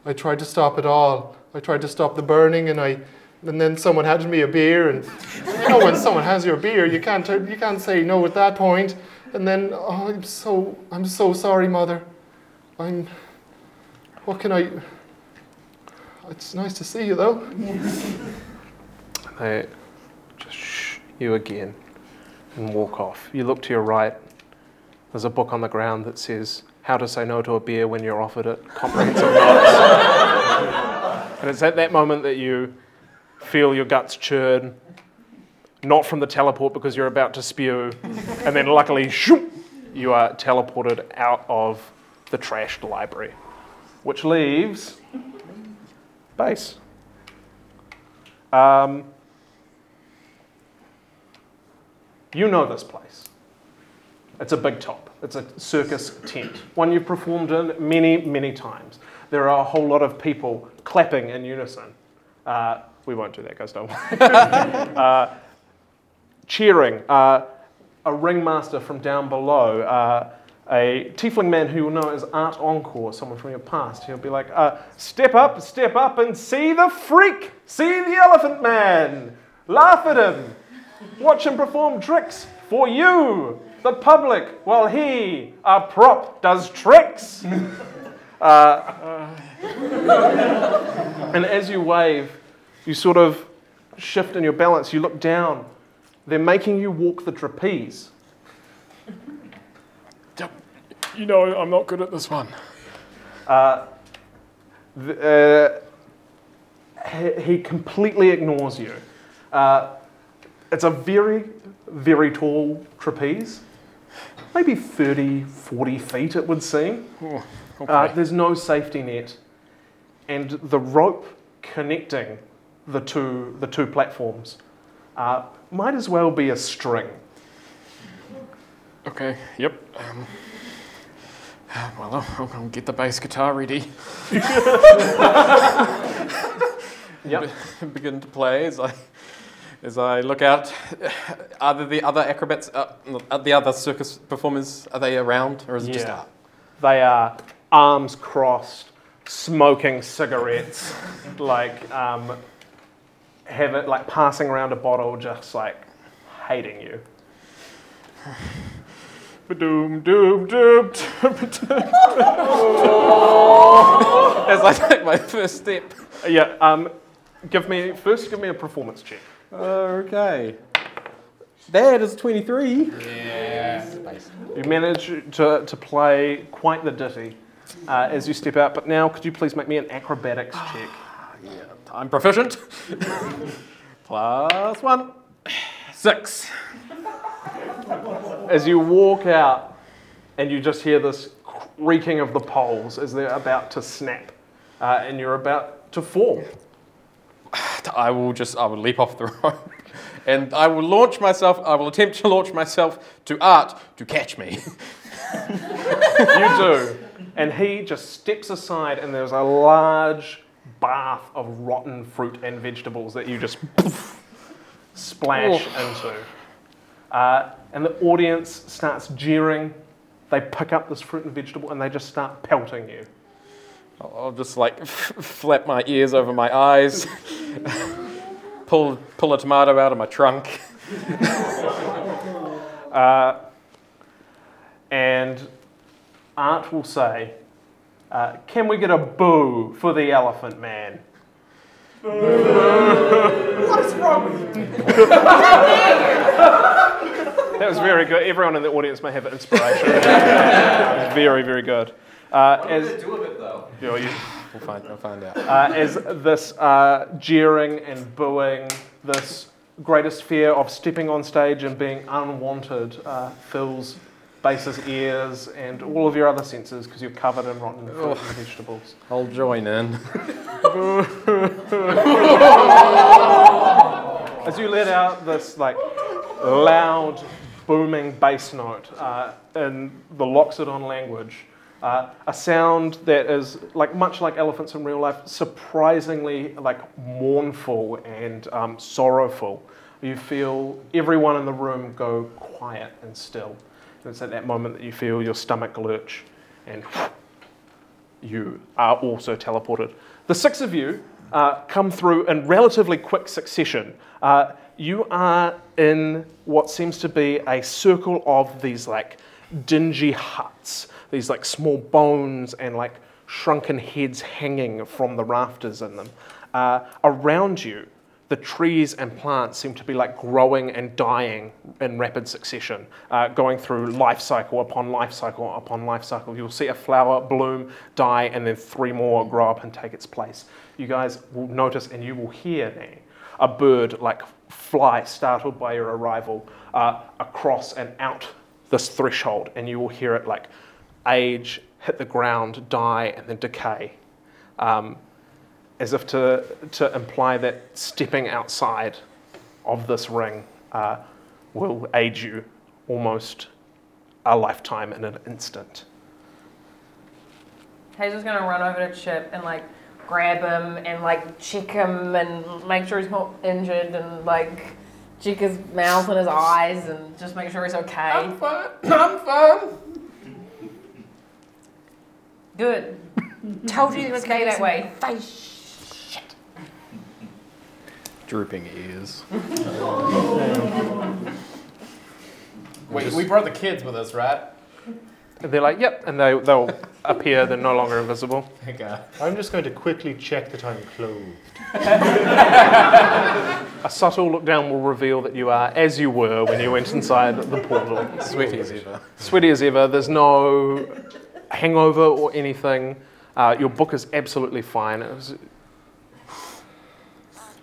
I tried to stop it all. I tried to stop the burning, and I, and then someone handed me a beer, and you know when someone has your beer, you can't you can't say no at that point. And then oh, I'm so I'm so sorry, Mother. I'm. What can I? It's nice to see you, though. *laughs* They just shh you again and walk off. You look to your right. There's a book on the ground that says How to Say No to a Beer When You're Offered It. Comprehensive notes. and it's at that moment that you feel your guts churn. Not from the teleport because you're about to spew. and then luckily, shoop, you are teleported out of the trashed library. Which leaves base. Um, you know this place. It's a big top. It's a circus tent, one you've performed in many, many times. There are a whole lot of people clapping in unison. Uh, we won't do that, guys, don't worry. *laughs* uh, cheering. Uh, a ringmaster from down below. Uh, a tiefling man who you'll know as Art Encore, someone from your past. He'll be like, uh, step up, step up and see the freak! See the elephant man! Laugh at him! Watch him perform tricks for you, the public, while he, a prop, does tricks! *laughs* Uh, and as you wave, you sort of shift in your balance. You look down. They're making you walk the trapeze. You know, I'm not good at this one. Uh, th- uh, he, he completely ignores you. Uh, it's a very, very tall trapeze, maybe 30, 40 feet, it would seem. Oh, okay. Uh, there's no safety net, and the rope connecting the two, the two platforms uh, might as well be a string. Okay, yep. Um, well, I'll, I'll get the bass guitar ready. *laughs* Yep. begin to play as I as I look out. Are there the other acrobats, uh, are the other circus performers, are they around, or is it just Yeah. art? They are arms crossed, smoking cigarettes, like um, have it like passing around a bottle, just like hating you. Ba-doom, doom, doom, *laughs* doom, doom. *laughs* As I take my first step. Yeah. Um, give me first. Give me a performance check. Okay. That is 23. Yeah. You manage to, to play quite the ditty uh, as you step out. But now, could you please make me an acrobatics check? yeah. I'm proficient. *laughs* Plus one. Six. As you walk out, and you just hear this creaking of the poles as they're about to snap, uh, and you're about to fall. I will just, I will leap off the *laughs* rope and I will launch myself. I will attempt to launch myself to Art to catch me. *laughs* you do. And he just steps aside, and there's a large bath of rotten fruit and vegetables that you just poof, *laughs* splash into. Uh, and the audience starts jeering. They pick up this fruit and vegetable and they just start pelting you. I'll I'll just like *laughs* flap my ears over my eyes, *laughs* pull pull a tomato out of my trunk. *laughs* Uh, and Art will say, uh, Can we get a boo for the elephant man? What is wrong with you? That was very good. Everyone in the audience may have an inspiration. *laughs* it very, very good. Uh, as, do with it though? you know, you- We'll find, we'll find out. uh, as this uh, jeering and booing, this greatest fear of stepping on stage and being unwanted uh, fills Base's ears and all of your other senses because you're covered in rotten fruit and vegetables. I'll join in. *laughs* As you let out this like loud, booming bass note uh, in the Loxodon language, uh, a sound that is like much like elephants in real life, surprisingly like mournful and um, sorrowful. You feel everyone in the room go quiet and still. And it's at that moment that you feel your stomach lurch and you are also teleported. The six of you uh, come through in relatively quick succession. Uh, you are in what seems to be a circle of these like dingy huts, these like small bones and like shrunken heads hanging from the rafters in them. Uh, around you, the trees and plants seem to be like growing and dying in rapid succession, uh, going through life cycle upon life cycle upon life cycle. You'll see a flower bloom, die, and then three more grow up and take its place. You guys will notice and you will hear a bird like fly, startled by your arrival, uh, across and out this threshold, and you will hear it like age, hit the ground, die, and then decay. Um, as if to, to imply that stepping outside of this ring uh, will age you almost a lifetime in an instant. Hazel's gonna run over to Chip and like grab him and like check him and make sure he's not injured and like check his mouth and his eyes and just make sure he's okay. I'm fine. *clears throat* I'm fine. Good. Told you it was Stay that way. Face. Drooping ears. *laughs* Wait, we brought the kids with us, right? And they're like, yep, and they, they'll appear, they're no longer invisible. Okay. I'm just going to quickly check that I'm clothed. *laughs* A subtle look down will reveal that you are as you were when you went inside the portal. Sweaty as ever. Sweaty as ever. There's no hangover or anything. Uh, your book is absolutely fine. It was,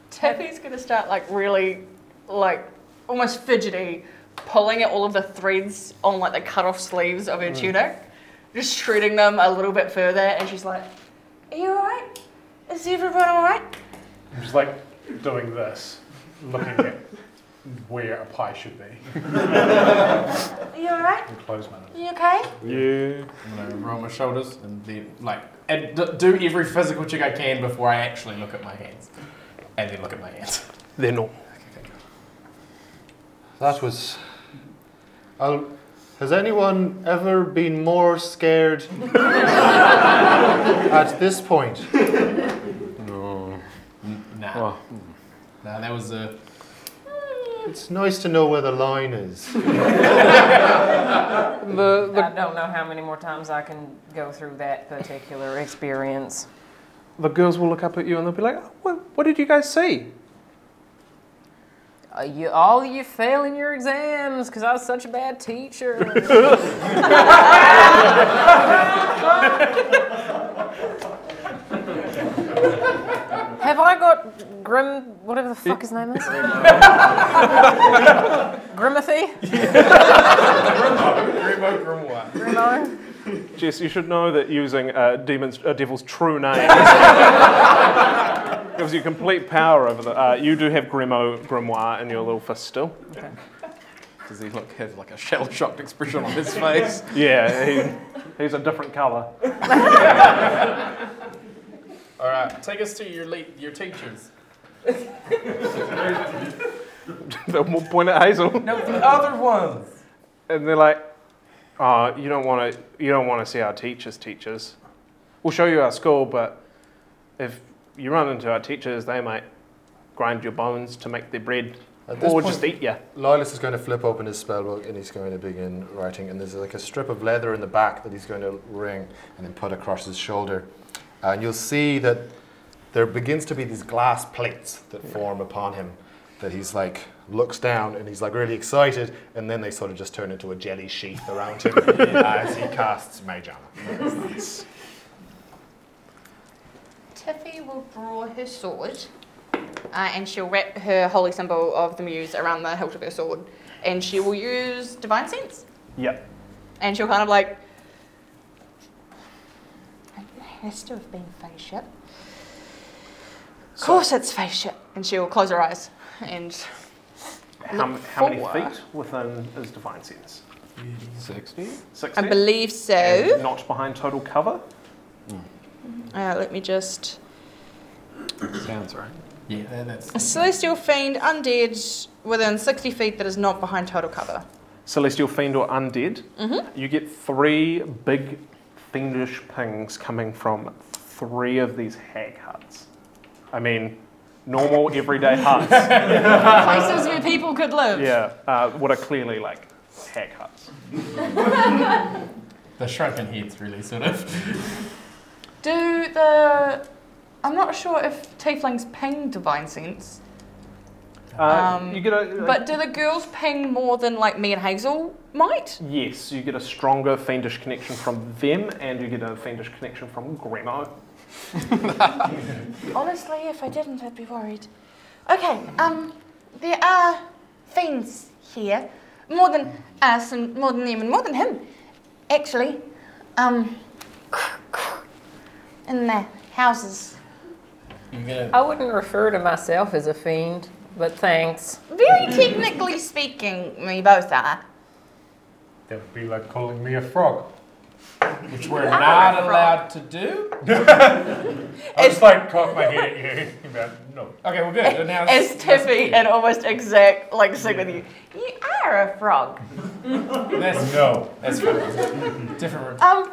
Tiffy's gonna start like really, like almost fidgety, pulling at all of the threads on like the cut off sleeves of her Mm. tunic, just shredding them a little bit further, and she's like, "Are you alright? Is everyone alright?" I'm just like doing this, looking at where a pie should be. Are you alright? And close my Are you okay? Yeah. I'm gonna roll my shoulders and then like and d- do every physical check I can before I actually look at my hands, and then look at my hands. They're normal. That was. I'll, has anyone ever been more scared *laughs* at this point? No. Nah. Nah, that was a. Uh, it's nice to know where the line is. *laughs* The, I don't know how many more times I can go through that particular experience. the girls will look up at you and they'll be like, oh, what, what did you guys see? Uh, you, all you failing your exams because I was such a bad teacher. *laughs* Have I got Grim, whatever the fuck his name is? Grimothy? Grimo Grimoire. Grimo? Jess, you should know that using a, demon's, a devil's true name *laughs* *laughs* gives you complete power over the. Uh, you do have Grimo Grimoire in your little fist still. Does he look have like a shell shocked expression on his face? *laughs* Yeah, he, he's a different colour. *laughs* All right, take us to your le- your teachers. *laughs* They'll point at Hazel. No, the other ones. and they're like, "Oh, you don't want to, you don't want to see our teachers. Teachers, we'll show you our school, but if you run into our teachers, they might grind your bones to make their bread, At this or point- just eat you." Lilas is going to flip open his spellbook and he's going to begin writing. And there's like a strip of leather in the back that he's going to wring and then put across his shoulder. And you'll see that there begins to be these glass plates that form upon him. That he's like looks down and he's like really excited, and then they sort of just turn into a jelly sheath around him *laughs* as he casts Armor. Tiffy will draw her sword uh, and she'll wrap her holy symbol of the muse around the hilt of her sword. And she will use divine sense. Yep. And she'll kind of like. It has to have been face ship. Of course it's face ship. And she'll close her eyes and. How, look how many forward. feet within is divine sense? Sixty. Sixty. I believe so. And not behind total cover. Uh, let me just. Sounds right. Yeah, that's. A celestial fiend undead within 60 feet that is not behind total cover. Celestial fiend or undead. Mhm. You get three big fiendish pings coming from three of these hag huts. I mean, normal everyday *laughs* huts. Places where people could live. Yeah, uh, what are clearly like hag huts. *laughs* The shrunken heads really sort of. Do the. I'm not sure if tieflings ping divine sense. Uh, Um, you get a, But do the girls ping more than like me and Hazel might? yes, you get a stronger fiendish connection from them, and you get a fiendish connection from Gremo. *laughs* Honestly, if I didn't, I'd be worried. Okay, um, there are fiends here. More than us and more than them and more than him, actually. Um, in the houses. You gonna. I wouldn't refer to myself as a fiend, but thanks. Very technically speaking, we both are. That would be like calling me a frog. Which we're not allowed to do. *laughs* I just like cock my head at you. *laughs* About, no. Okay, well, good. And now *laughs* As that's- Tiffy and almost exact like sync with you. You are a frog. That's No. That's fine. Different. Um,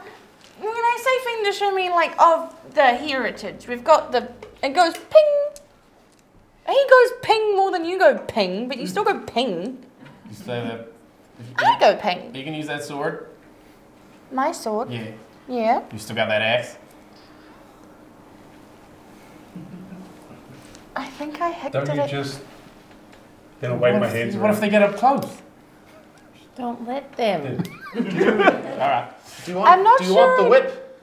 when I say fiendish, I mean like of the heritage. We've got the. It goes ping. He goes ping more than you go ping, but you still go ping. You say that. I go ping. You can use that sword. My sword. Yeah. Yeah. You still got that axe. I think I hit Don't you it. just. Then wave my What if- hands What if they get up close? Don't let them. All right. *laughs* Do you want, I'm not do you want the sure. whip?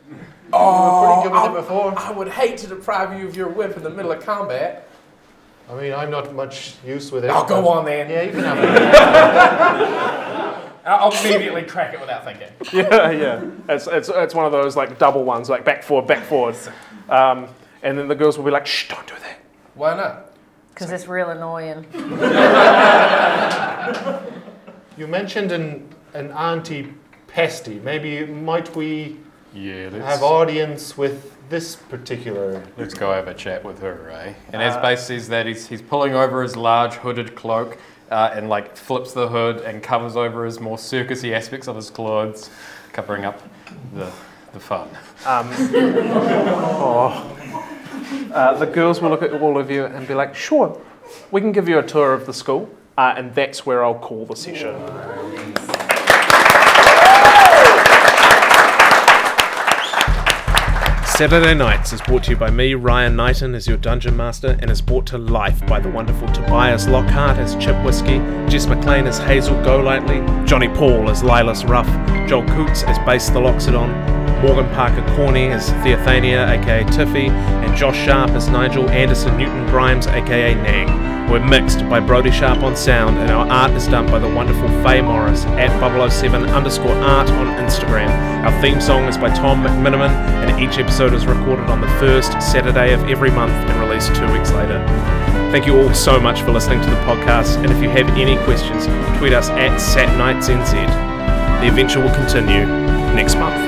Oh, you were pretty good with I, it before. I would hate to deprive you of your whip in the middle of combat. I mean, I'm not much use with it. I'll go but- on then. Yeah, you can have *laughs* it. I'll I'll immediately crack it without thinking. *laughs* yeah, yeah. It's, it's, it's one of those like double ones, like back forward, back forward. Um, and then the girls will be like, shh, don't do that. Why not? Because it's real annoying. You mentioned an, an anti-pesty. Maybe might we Yeah, have audience with this particular? Let's go have a chat with her, eh? And as Base says that, he's, he's pulling over his large hooded cloak uh, and like flips the hood and covers over his more circusy aspects of his clothes, covering up the, the fun. Um, *laughs* oh. Uh, the girls will look at all of you and be like, sure, we can give you a tour of the school. Uh, and that's where I'll call the session. Saturday Nights is brought to you by me, Ryan Knighton, as your dungeon master, and is brought to life by the wonderful Tobias Lockhart as Chip Whiskey, Jess McLean as Hazel Golightly, Johnny Paul as Lilas Ruff, Joel Coots as Base the Loxodon, Morgan Parker Corney as Theophania, aka Tiffy, and Josh Sharp as Nigel Anderson Newton Grimes, aka Nang. We're mixed by Brody Sharp on sound, and our art is done by the wonderful Faye Morris at 007 underscore art on Instagram. Our theme song is by Tom McMiniman, and each episode is recorded on the first Saturday of every month and released two weeks later. Thank you all so much for listening to the podcast, and if you have any questions, tweet us at SatNightsNZ. The adventure will continue next month.